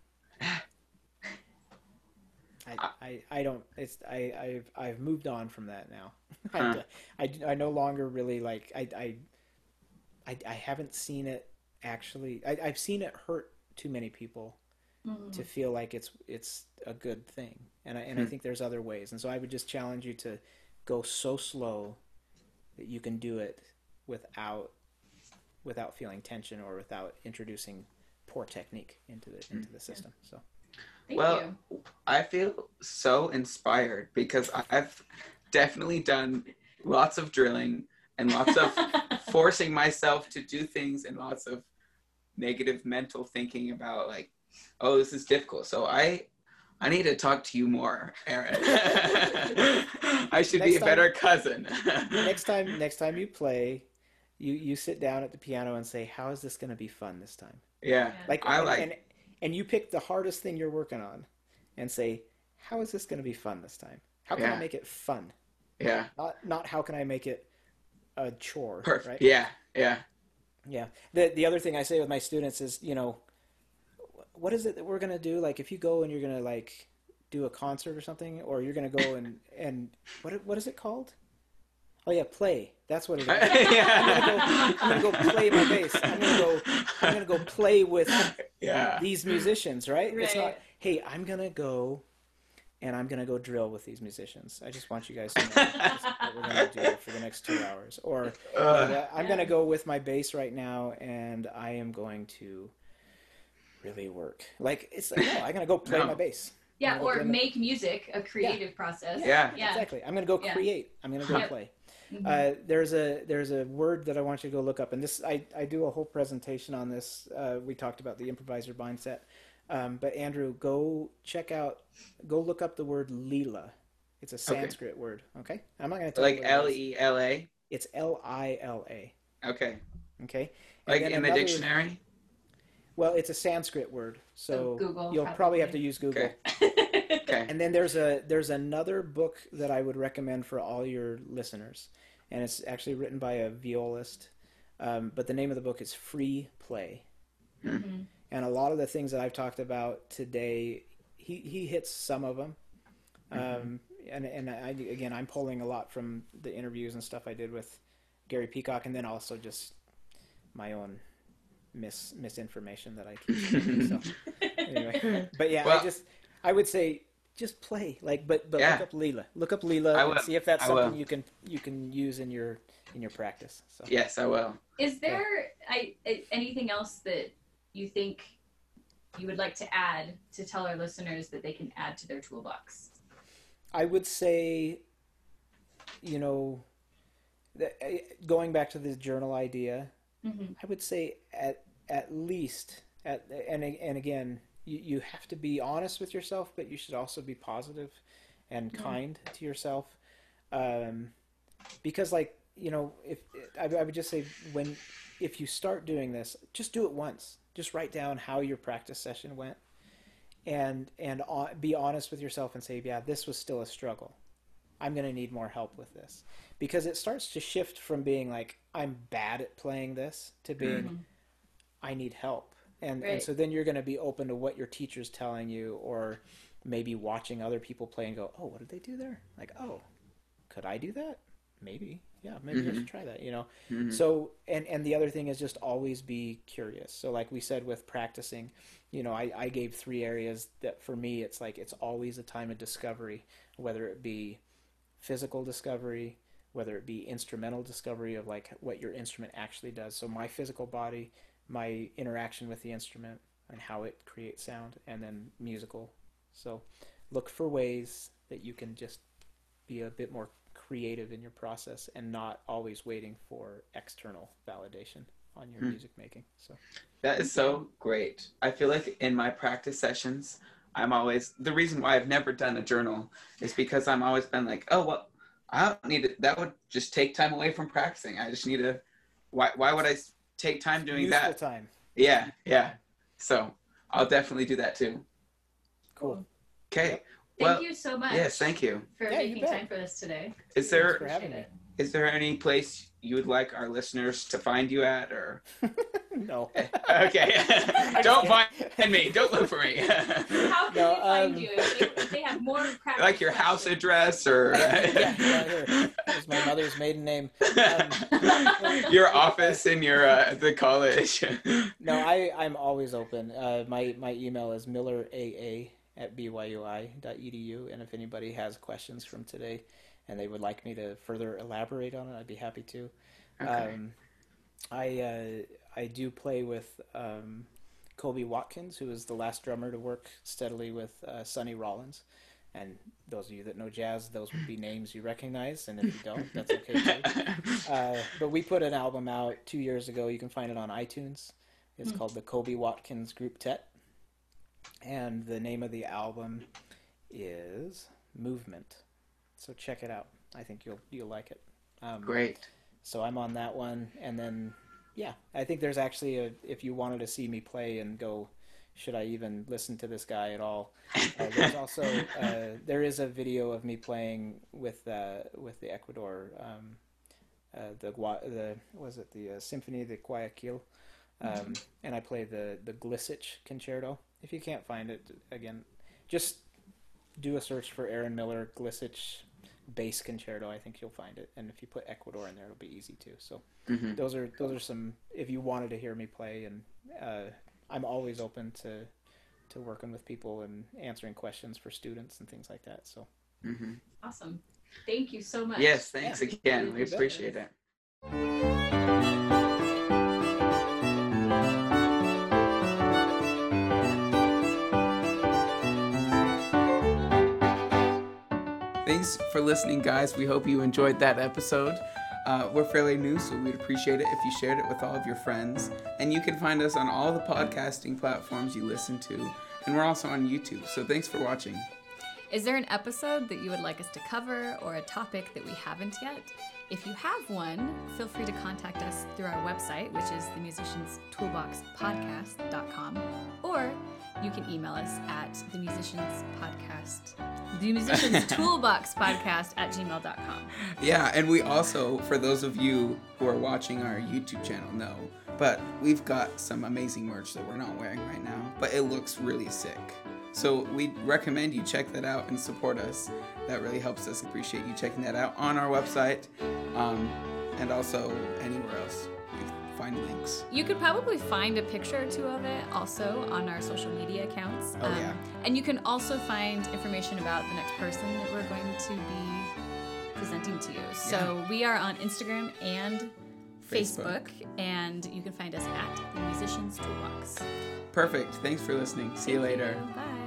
I, I, I don't it's I, I've I've moved on from that now. Huh. [LAUGHS] I, I, I no longer really like I, I I I haven't seen it actually I, I've seen it hurt too many people Mhm. to feel like it's it's a good thing and I, and I Hmm. think there's other ways and so I would just challenge you to go so slow that you can do it without without feeling tension or without introducing poor technique into the into the mm. system so Thank well, you. I feel so inspired because I've definitely done lots of drilling and lots of [LAUGHS] forcing myself to do things and lots of negative mental thinking about like, oh, this is difficult. So I I need to talk to you more, Aaron. [LAUGHS] [LAUGHS] I should be Next a time- better cousin. next time next time you play you you sit down at the piano and say how is this going to be fun this time yeah. like I and, like- and, and you pick the hardest thing you're working on and say how is this going to be fun this time how can Yeah. i make it fun Yeah. not not how can i make it a chore Perfect. right Yeah. Yeah. yeah the the other thing i say with my students is you know what is it that we're going to do like if you go and you're going to like do a concert or something or you're going to go [LAUGHS] and and what what is it called oh yeah play that's what it is yeah. I'm gonna go play my bass. I'm gonna go. I'm gonna go play with Yeah. these musicians, right? It's not. Right. Hey, I'm gonna go, and I'm gonna go drill with these musicians. I just want you guys to know what we're gonna do for the next two hours. Or Ugh. I'm gonna go with my bass right now, and I am going to really work. Like it's like, no, I'm gonna go play No. my bass. yeah, or gonna- make music a creative process. Yeah. Yeah. Exactly. I'm gonna go Yeah. create. I'm gonna go play. Mhm. Uh, there's a there's a word that I want you to go look up, and this I, I do a whole presentation on this. Uh, we talked about the improviser mindset, um, but Andrew, go check out, go look up the word lila. It's a Sanskrit word. Okay, I'm not going to tell like you what it L is. E L A. It's L I L A. Okay. Okay, And Like then in the dictionary. Well, it's a Sanskrit word, so, So you'll probably. probably. have to use Google. Okay. [LAUGHS] Okay. And then there's a there's another book that I would recommend for all your listeners, and it's actually written by a violist. Um, but the name of the book is Free Play, Mhm. and a lot of the things that I've talked about today, he he hits some of them. Um, and and I again I'm pulling a lot from the interviews and stuff I did with Gary Peacock, and then also just my own mis misinformation that I keep. [LAUGHS] so anyway, but yeah, Well- I just I would say just play like, but but Yeah. look up Leela, look up Leela, and will. see if that's I something will. you can you can use in your in your practice. So yes, I will. Is there I, I- anything else that you think you would like to add to tell our listeners that they can add to their toolbox? I would say, you know, uh, going back to the journal idea, Mm-hmm. I would say at at least At, and and again, you, you have to be honest with yourself, but you should also be positive and kind to yourself. Um, because like you know, if I, I would just say when if you start doing this, just do it once. Just write down how your practice session went, and and be honest with yourself and say, yeah, this was still a struggle. I'm going to need more help with this because it starts to shift from being like I'm bad at playing this to being Mhm. I need help. And and so then you're going to be open to what your teacher's telling you or maybe watching other people play and go, "Oh, what did they do there?" Like, "Oh, could I do that?" Maybe. Yeah, maybe I Mhm. should try that, you know. Mhm. So and and the other thing is just always be curious. So like we said with practicing, you know, I, I gave three areas that for me it's like it's always a time of discovery, whether it be physical discovery, whether it be instrumental discovery of like what your instrument actually does. So my physical body, my interaction with the instrument and how it creates sound, and then musical. So look for ways that you can just be a bit more creative in your process and not always waiting for external validation on your Hmm. music making. So That is so great. I feel like in my practice sessions, I'm always the reason why I've never done a journal is because I'm always been like, oh well, I don't need it. That would just take time away from practicing. I just need to. Why? Why would I take time doing useful that? time. Yeah, yeah. So I'll definitely do that too. Cool. Okay. Thank Well, you so much. yes, thank you. for Yeah, making bet. time for this today. Is Thanks there for having Appreciate me. it. is there any place you would like our listeners to find you at, or [LAUGHS] no. [LAUGHS] okay? [LAUGHS] don't find me. Don't look for me. How can No, they find um, you if they, if they have more practice like your house address or yeah, yeah. Here's my mother's maiden name. Um, your office in your uh, the college. No, I, I'm always open. Uh, my, my email is milleraa at byui.edu. And if anybody has questions from today and they would like me to further elaborate on it, I'd be happy to. Okay. Um, I, uh, I do play with um, Kobie Watkins, who is the last drummer to work steadily with uh, Sonny Rollins. And those of you that know jazz, those would be names you recognize. And if you don't, that's okay too. [LAUGHS] Uh, but we put an album out two years ago. You can find it on iTunes. It's Hmm. called the Kobie Watkins Grouptet, and the name of the album is Movement. So check it out. I think you'll you'll like it. Um, Great. So I'm on that one, and then yeah, I think there's actually a if you wanted to see me play and go, should I even listen to this guy at all? Uh, there's [LAUGHS] also uh, there is a video of me playing with uh, with the Ecuador um, uh, the the was it the uh, Symphony de Guayaquil, um, and I play the the Glissich concerto. If you can't find it, again, just do a search for Aaron Miller Glissich bass concerto. I think you'll find it, and if you put Ecuador in there, it'll be easy too. So Mhm. those are those are some. If you wanted to hear me play, and uh, I'm always open to to working with people and answering questions for students and things like that. So Mhm. Awesome. Thank you so much. Yes, thanks Yeah. again. We You bet. appreciate it. Thanks for listening, guys. We hope you enjoyed that episode. Uh, we're fairly new, so we'd appreciate it if you shared it with all of your friends. And you can find us on all the podcasting platforms you listen to. And we're also on YouTube. So thanks for watching. Is there an episode that you would like us to cover or a topic that we haven't yet? If you have one, feel free to contact us through our website, which is themusicianstoolboxpodcast.com, or you can email us at the musicians podcast the musicians [LAUGHS] toolbox podcast at gmail.com Yeah, and we also, for those of you who are watching our YouTube channel, know, but we've got some amazing merch that we're not wearing right now, but it looks really sick. So we recommend you check that out and support us. That really helps us. Appreciate you checking that out on our website, um, and also anywhere else find links. you could probably find a picture or two of it also on our social media accounts Um, Oh, yeah. and you can also find information about the next person that we're going to be presenting to you so we are on instagram and Facebook. Facebook, and you can find us at the Musicians Toolbox. Perfect. Thanks for listening. See you Thank later. Bye.